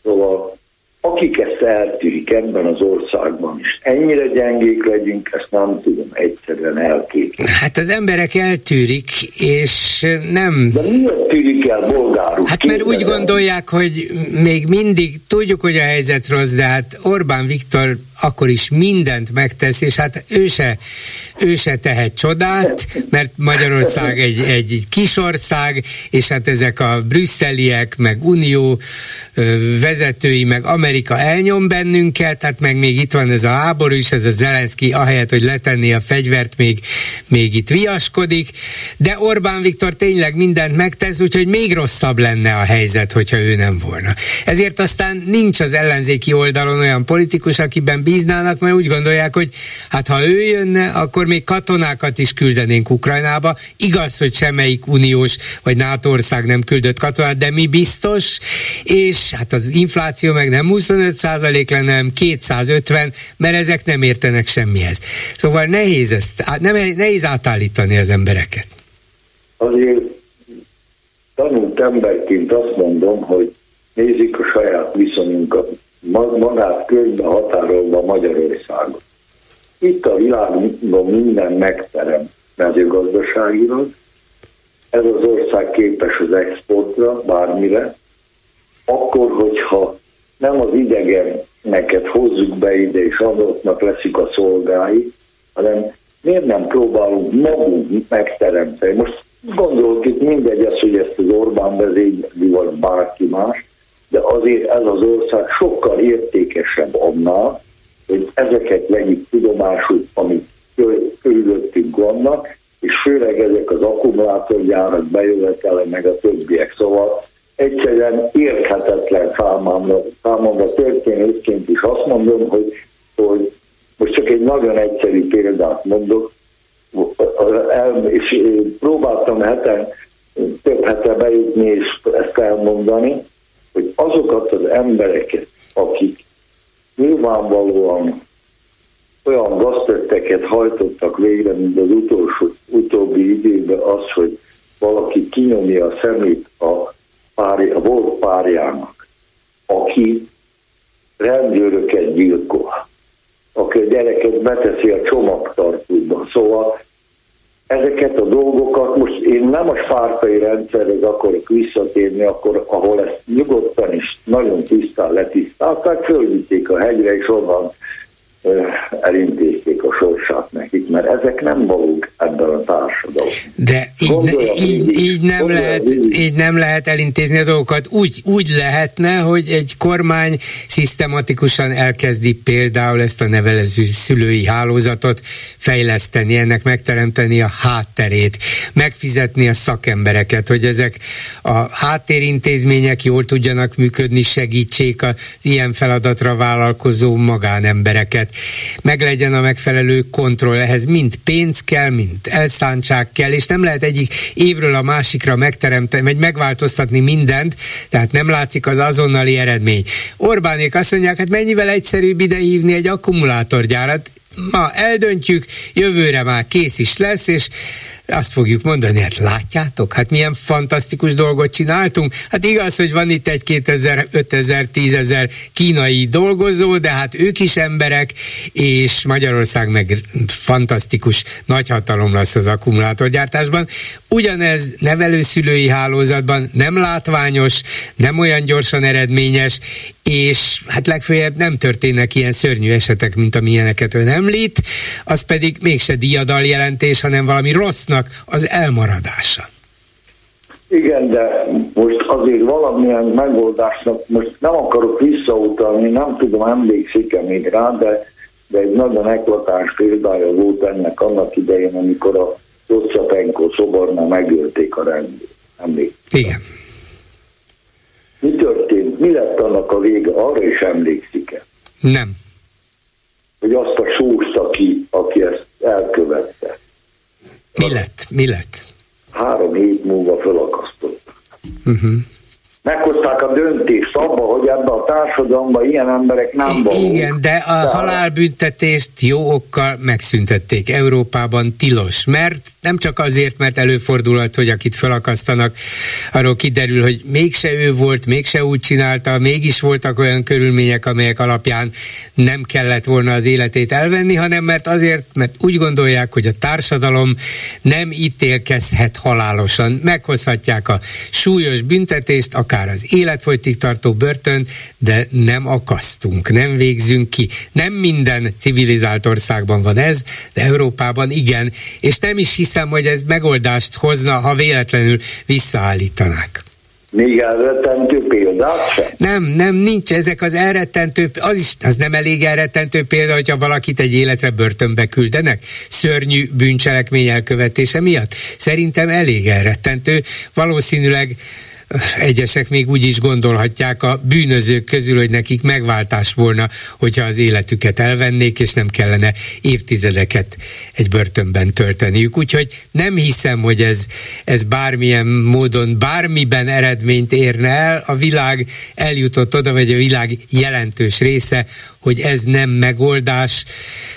Szóval akik ezt eltűrik ebben az országban is, ennyire gyengék legyünk, ezt nem tudom egyszerűen elképzelni. Hát az emberek eltűrik, és nem... De miért tűrik el bolgárus? Hát mert úgy gondolják, hogy még mindig tudjuk, hogy a helyzet rossz, de hát Orbán Viktor akkor is mindent megtesz, és hát ő se, ő se tehet csodát, mert Magyarország egy, egy, egy kisország, és hát ezek a brüsszeliek, meg unió vezetői, meg Amerika elnyom bennünket, hát meg még itt van ez a háború is, ez a Zelenszky, ahelyett, hogy letenni a fegyvert, még, még itt viaskodik, de Orbán Viktor tényleg mindent megtesz, úgyhogy még rosszabb lenne a helyzet, hogyha ő nem volna. Ezért aztán nincs az ellenzéki oldalon olyan politikus, akiben bíznának, mert úgy gondolják, hogy hát ha ő jönne, akkor még katonákat is küldenénk Ukrajnába. Igaz, hogy semmelyik uniós vagy NATO ország nem küldött katonát, de mi biztos, és hát az infláció meg nem 25 százalék lenne, hanem 250, mert ezek nem értenek semmihez. Szóval nehéz ezt, nem, nehéz átállítani az embereket. Azért tanult emberként azt mondom, hogy nézik a saját viszonyunkat magát körbe határolva Magyarországot. Itt a világban minden megterem mezőgazdaságilag, ez az ország képes az exportra, bármire, akkor, hogyha nem az idegeneket hozzuk be ide, és azoknak leszük a szolgái, hanem miért nem próbálunk magunk megteremteni. Most gondolok itt mindegy az, hogy ezt az Orbán vezényli, vagy bárki más, de azért ez az ország sokkal értékesebb annál, hogy ezeket vegyük tudomásul, amik körülöttünk vannak, és főleg ezek az akkumulátorgyárak bejövetele, meg a többiek. Szóval egyszerűen érthetetlen számomra, számomra történészként is azt mondom, hogy, hogy Most csak egy nagyon egyszerű példát mondok, és próbáltam heten, több hete bejutni és ezt elmondani, hogy azokat az embereket, akik nyilvánvalóan olyan gaztetteket hajtottak végre, mint az utolsó, utóbbi időben az, hogy valaki kinyomja a szemét a, párja, volt párjának, aki rendőröket gyilkol, aki a gyereket beteszi a csomagtartóba. Szóval ezeket a dolgokat, most én nem a spártai rendszerhez akarok visszatérni, akkor, ahol ezt nyugodtan is nagyon tisztán letisztálták, fölvitték a hegyre, és onnan elintézték a sorsát nekik, mert ezek nem valók ebben a társadalomban. De így, ne, így, így, nem lehet, így nem lehet elintézni a dolgokat. Úgy, úgy lehetne, hogy egy kormány szisztematikusan elkezdi például ezt a nevelező szülői hálózatot fejleszteni, ennek megteremteni a hátterét, megfizetni a szakembereket, hogy ezek a háttérintézmények jól tudjanak működni, segítsék az ilyen feladatra vállalkozó magánembereket meglegyen a megfelelő kontroll. Ehhez mind pénz kell, mind elszántság kell, és nem lehet egyik évről a másikra megteremteni, vagy megváltoztatni mindent, tehát nem látszik az azonnali eredmény. Orbánék azt mondják, hát mennyivel egyszerűbb ide hívni egy akkumulátorgyárat, ma eldöntjük, jövőre már kész is lesz, és azt fogjuk mondani, hát látjátok, hát milyen fantasztikus dolgot csináltunk. Hát igaz, hogy van itt egy 2000, 5000, 10000 kínai dolgozó, de hát ők is emberek, és Magyarország meg fantasztikus nagyhatalom lesz az akkumulátorgyártásban. Ugyanez nevelőszülői hálózatban nem látványos, nem olyan gyorsan eredményes, és hát legfeljebb nem történnek ilyen szörnyű esetek, mint amilyeneket ön említ, az pedig mégse diadal jelentés, hanem valami rossznak az elmaradása. Igen, de most azért valamilyen megoldásnak, most nem akarok visszautalni, nem tudom, emlékszik-e még rá, de, de egy nagyon eklatáns példája volt ennek annak idején, amikor a Roscsapenko szobornál megölték a rendőrt. Emlékszik? Igen. Mi történt? Mi lett annak a vége? Arra is emlékszik-e? Nem. Hogy azt a sóst, aki, aki ezt elkövette. Mi lett? Mi lett? Három hét múlva felakasztottak. Uh-huh meghozták a döntést abba, hogy ebbe a társadalomban ilyen emberek nem valók. Igen, de a Tehát... halálbüntetést jó okkal megszüntették. Európában tilos, mert nem csak azért, mert előfordulhat, hogy akit felakasztanak, arról kiderül, hogy mégse ő volt, mégse úgy csinálta, mégis voltak olyan körülmények, amelyek alapján nem kellett volna az életét elvenni, hanem mert azért, mert úgy gondolják, hogy a társadalom nem ítélkezhet halálosan. Meghozhatják a súlyos büntetést, akár az életfolytig tartó börtön, de nem akasztunk, nem végzünk ki. Nem minden civilizált országban van ez, de Európában igen, és nem is hiszem, hogy ez megoldást hozna, ha véletlenül visszaállítanák. Még elrettentő példát sem? Nem, nem, nincs ezek az elrettentő, az is, az nem elég elrettentő példa, hogyha valakit egy életre börtönbe küldenek, szörnyű bűncselekmény elkövetése miatt. Szerintem elég elrettentő, valószínűleg egyesek még úgy is gondolhatják a bűnözők közül, hogy nekik megváltás volna, hogyha az életüket elvennék, és nem kellene évtizedeket egy börtönben tölteniük. Úgyhogy nem hiszem, hogy ez, ez bármilyen módon, bármiben eredményt érne el. A világ eljutott oda, vagy a világ jelentős része, hogy ez nem megoldás,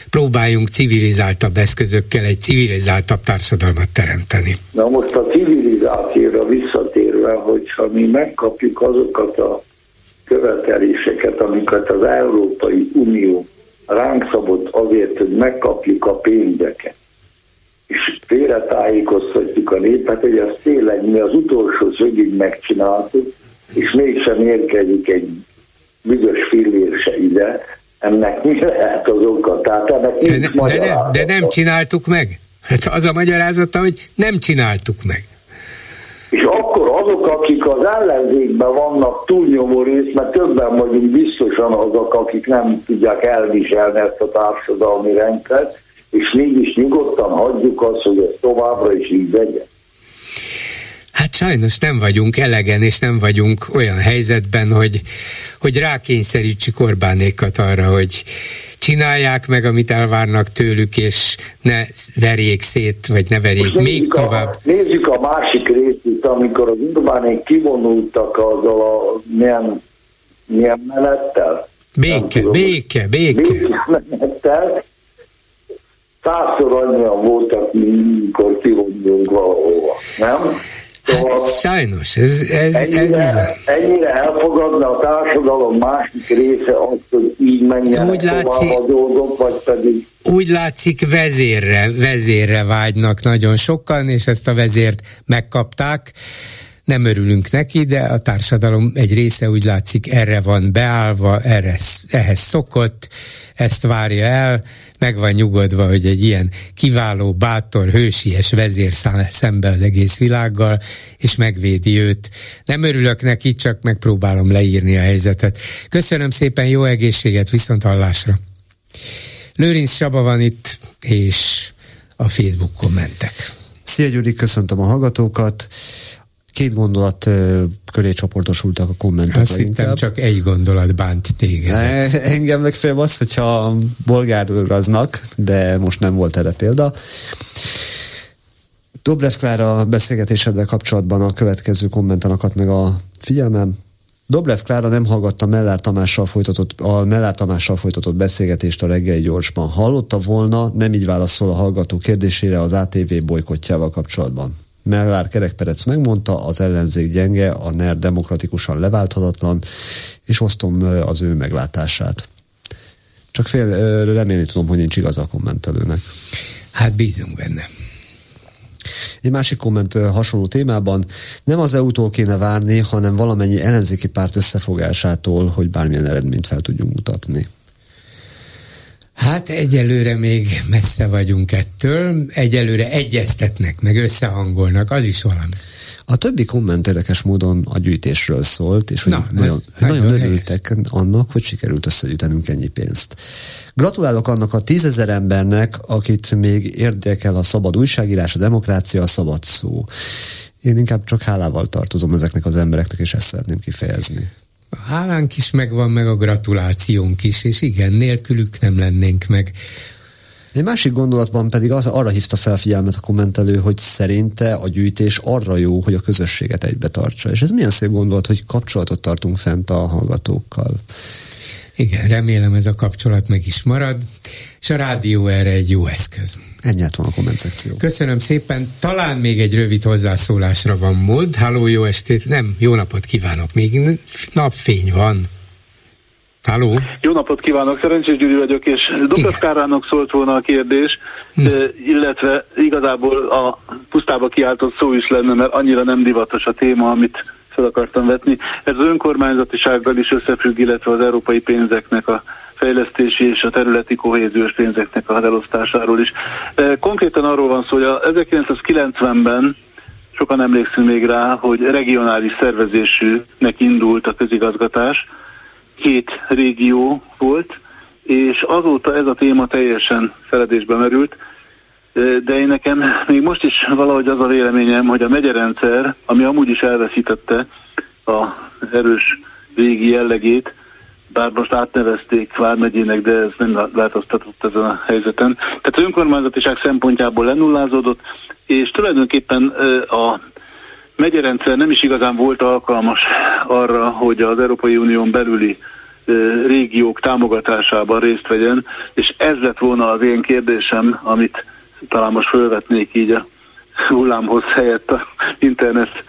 próbáljunk civilizáltabb eszközökkel egy civilizáltabb társadalmat teremteni. Na most a civilizációra visszatérve, hogyha mi megkapjuk azokat a követeléseket, amiket az Európai Unió ránk szabott azért, hogy megkapjuk a pénzeket, és félretájékoztatjuk a népet, hogy ezt tényleg mi az utolsó szögig megcsináltuk, és mégsem érkezik egy büdös fillér se ide, ennek mi lehet az oka? Tehát ennek de, ne, de, nem, de nem csináltuk meg? Hát az a magyarázata, hogy nem csináltuk meg. És akkor azok, akik az ellenzékben vannak túlnyomó rész, mert többen vagyunk biztosan azok, akik nem tudják elviselni ezt a társadalmi rendszert, és mégis nyugodtan hagyjuk azt, hogy ez továbbra is így legyen. Hát sajnos nem vagyunk elegen, és nem vagyunk olyan helyzetben, hogy, hogy rákényszerítsük Orbánékat arra, hogy csinálják meg, amit elvárnak tőlük, és ne verjék szét, vagy ne verjék Most még tovább. A, nézzük a másik részét, amikor az Urbánék kivonultak azzal a milyen, milyen menettel. Béke, béke, béke. Béke menettel. Százszor annyian voltak, mint amikor kivonulunk valahova, nem? Szóval hát sajnos, ez, ez, ennyire, ez ennyire elfogadna a társadalom másik része azt, hogy így menjen úgy látszik, a dolgok, vagy pedig úgy látszik vezérre, vezérre vágynak nagyon sokan, és ezt a vezért megkapták. Nem örülünk neki, de a társadalom egy része úgy látszik erre van beállva, erre, ehhez szokott, ezt várja el, meg van nyugodva, hogy egy ilyen kiváló, bátor, hősies vezér száll szembe az egész világgal, és megvédi őt. Nem örülök neki, csak megpróbálom leírni a helyzetet. Köszönöm szépen, jó egészséget, viszont hallásra. Lőrinc Saba van itt, és a Facebook kommentek. Szia Gyuri, köszöntöm a hallgatókat két gondolat köré csoportosultak a kommentek. Azt hittem, csak egy gondolat bánt téged. Engem legfeljebb az, hogyha bolgáruraznak, de most nem volt erre példa. Dobrev Klára beszélgetéseddel kapcsolatban a következő kommenten akadt meg a figyelmem. Dobrev Klára nem hallgatta Mellár Tamással folytatott, a Mellár Tamással folytatott beszélgetést a reggeli gyorsban. Hallotta volna, nem így válaszol a hallgató kérdésére az ATV bolykottjával kapcsolatban. Mellár Kerekperec megmondta, az ellenzék gyenge, a NER demokratikusan leválthatatlan, és osztom az ő meglátását. Csak fél remélni tudom, hogy nincs igaz a kommentelőnek. Hát bízunk benne. Egy másik komment hasonló témában, nem az EU-tól kéne várni, hanem valamennyi ellenzéki párt összefogásától, hogy bármilyen eredményt fel tudjunk mutatni. Hát egyelőre még messze vagyunk ettől, egyelőre egyeztetnek, meg összehangolnak, az is valami. A többi komment érdekes módon a gyűjtésről szólt, és hogy Na, nagyon, nagyon, örültek annak, hogy sikerült összegyűjtenünk ennyi pénzt. Gratulálok annak a tízezer embernek, akit még érdekel a szabad újságírás, a demokrácia, a szabad szó. Én inkább csak hálával tartozom ezeknek az embereknek, és ezt szeretném kifejezni. A hálánk is megvan, meg a gratulációnk is, és igen, nélkülük nem lennénk meg. Egy másik gondolatban pedig az, arra hívta fel figyelmet a kommentelő, hogy szerinte a gyűjtés arra jó, hogy a közösséget egybe tartsa. És ez milyen szép gondolat, hogy kapcsolatot tartunk fent a hallgatókkal. Igen, remélem ez a kapcsolat meg is marad, és a rádió erre egy jó eszköz. Ennyi van a komment szekció. Köszönöm szépen, talán még egy rövid hozzászólásra van mód. Halló, jó estét, nem, jó napot kívánok, még napfény van. Halló? Jó napot kívánok, Szerencsés Gyuri vagyok, és Dr. Kárának szólt volna a kérdés, hm. illetve igazából a pusztába kiáltott szó is lenne, mert annyira nem divatos a téma, amit fel akartam vetni. Ez az önkormányzatisággal is összefügg, illetve az európai pénzeknek a fejlesztési és a területi kohéziós pénzeknek a elosztásáról is. Konkrétan arról van szó, hogy 1990-ben sokan emlékszünk még rá, hogy regionális szervezésűnek indult a közigazgatás, két régió volt, és azóta ez a téma teljesen feledésbe merült, de én nekem még most is valahogy az a véleményem, hogy a megyerendszer, ami amúgy is elveszítette a erős régi jellegét, bár most átnevezték Vármegyének, de ez nem változtatott ezen a helyzeten. Tehát az önkormányzatiság szempontjából lenullázódott, és tulajdonképpen a megyerendszer nem is igazán volt alkalmas arra, hogy az Európai Unión belüli régiók támogatásában részt vegyen, és ez lett volna az én kérdésem, amit talán most fölvetnék így a hullámhoz helyett a internet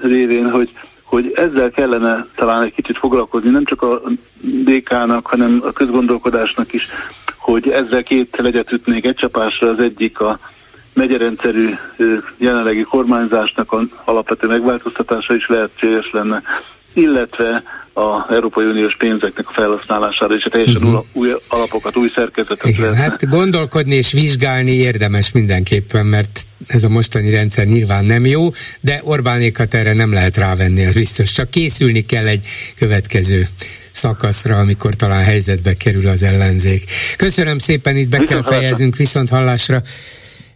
révén, hogy, hogy ezzel kellene talán egy kicsit foglalkozni, nem csak a DK-nak, hanem a közgondolkodásnak is, hogy ezzel két legyet ütnék. Egy csapásra, az egyik a megyerendszerű jelenlegi kormányzásnak a alapvető megváltoztatása is lehetséges lenne, illetve a Európai Uniós pénzeknek a felhasználására, és a teljesen uh-huh. új alapokat, új szerkezetet Igen, lehetne. Hát gondolkodni és vizsgálni érdemes mindenképpen, mert ez a mostani rendszer nyilván nem jó, de Orbánékat erre nem lehet rávenni, az biztos. Csak készülni kell egy következő szakaszra, amikor talán helyzetbe kerül az ellenzék. Köszönöm szépen, itt be viszont kell fejeznünk, viszont hallásra.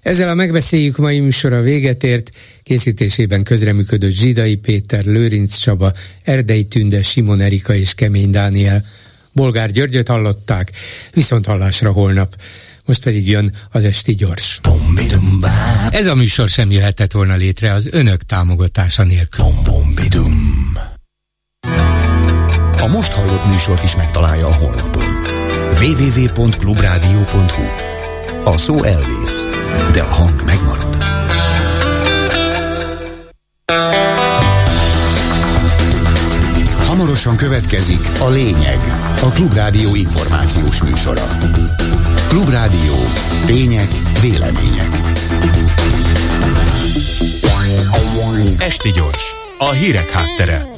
Ezzel a megbeszéljük mai műsora véget ért. Készítésében közreműködött Zsidai Péter, Lőrinc Csaba, Erdei Tünde, Simon Erika és Kemény Dániel. Bolgár Györgyöt hallották, viszont hallásra holnap. Most pedig jön az Esti Gyors. Ez a műsor sem jöhetett volna létre az önök támogatása nélkül. A most hallott műsort is megtalálja a honlapon. www.clubradio.hu A szó elvész, de a hang megmarad. Hamarosan következik a lényeg, a Klubrádió információs műsora. Klubrádió, tények, vélemények. Esti gyors, a hírek háttere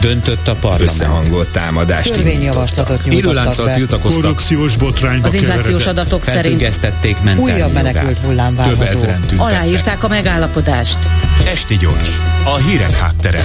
döntött a parlament. Összehangolt támadást Törvényjavaslatot nyújtottak be. tiltakoztak. Korrupciós botrányba Az inflációs adatok szerint újabb menekült hullám Több várható. Aláírták a megállapodást. Esti gyors, a hírek háttere.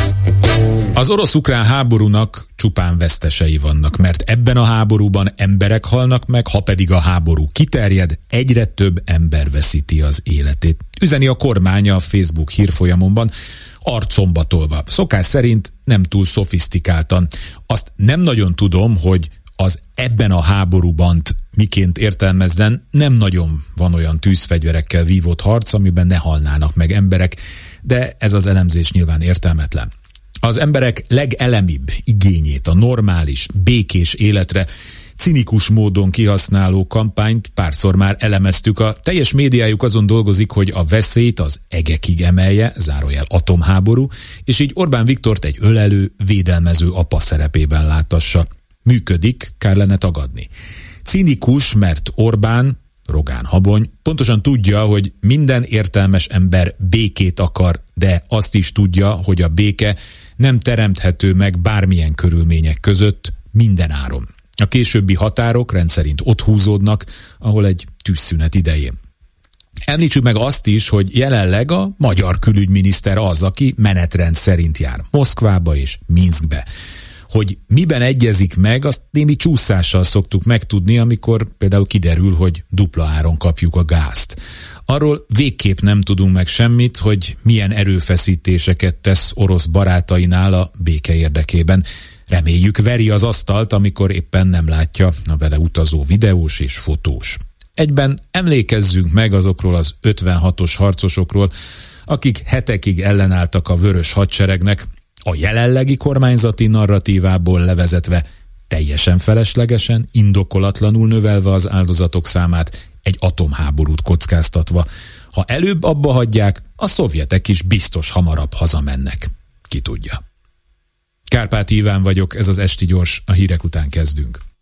Az orosz-ukrán háborúnak csupán vesztesei vannak, mert ebben a háborúban emberek halnak meg, ha pedig a háború kiterjed, egyre több ember veszíti az életét. Üzeni a kormánya a Facebook hírfolyamomban, arcomba tolva. Szokás szerint nem túl szofisztikáltan. Azt nem nagyon tudom, hogy az ebben a háborúban miként értelmezzen, nem nagyon van olyan tűzfegyverekkel vívott harc, amiben ne halnának meg emberek, de ez az elemzés nyilván értelmetlen. Az emberek legelemibb igényét, a normális, békés életre cinikus módon kihasználó kampányt párszor már elemeztük. A teljes médiájuk azon dolgozik, hogy a veszélyt az egekig emelje, zárójel atomháború, és így Orbán Viktort egy ölelő, védelmező apa szerepében látassa. Működik, kár lenne tagadni. Cinikus, mert Orbán, Rogán Habony pontosan tudja, hogy minden értelmes ember békét akar, de azt is tudja, hogy a béke nem teremthető meg bármilyen körülmények között minden áron. A későbbi határok rendszerint ott húzódnak, ahol egy tűzszünet idején. Említsük meg azt is, hogy jelenleg a magyar külügyminiszter az, aki menetrend szerint jár Moszkvába és Minskbe. Hogy miben egyezik meg, azt némi csúszással szoktuk megtudni, amikor például kiderül, hogy dupla áron kapjuk a gázt. Arról végképp nem tudunk meg semmit, hogy milyen erőfeszítéseket tesz orosz barátainál a béke érdekében. Reméljük veri az asztalt, amikor éppen nem látja a vele utazó videós és fotós. Egyben emlékezzünk meg azokról az 56-os harcosokról, akik hetekig ellenálltak a vörös hadseregnek, a jelenlegi kormányzati narratívából levezetve teljesen feleslegesen, indokolatlanul növelve az áldozatok számát, egy atomháborút kockáztatva. Ha előbb abba hagyják, a szovjetek is biztos hamarabb hazamennek. Ki tudja. Kárpát Iván vagyok, ez az Esti Gyors, a hírek után kezdünk.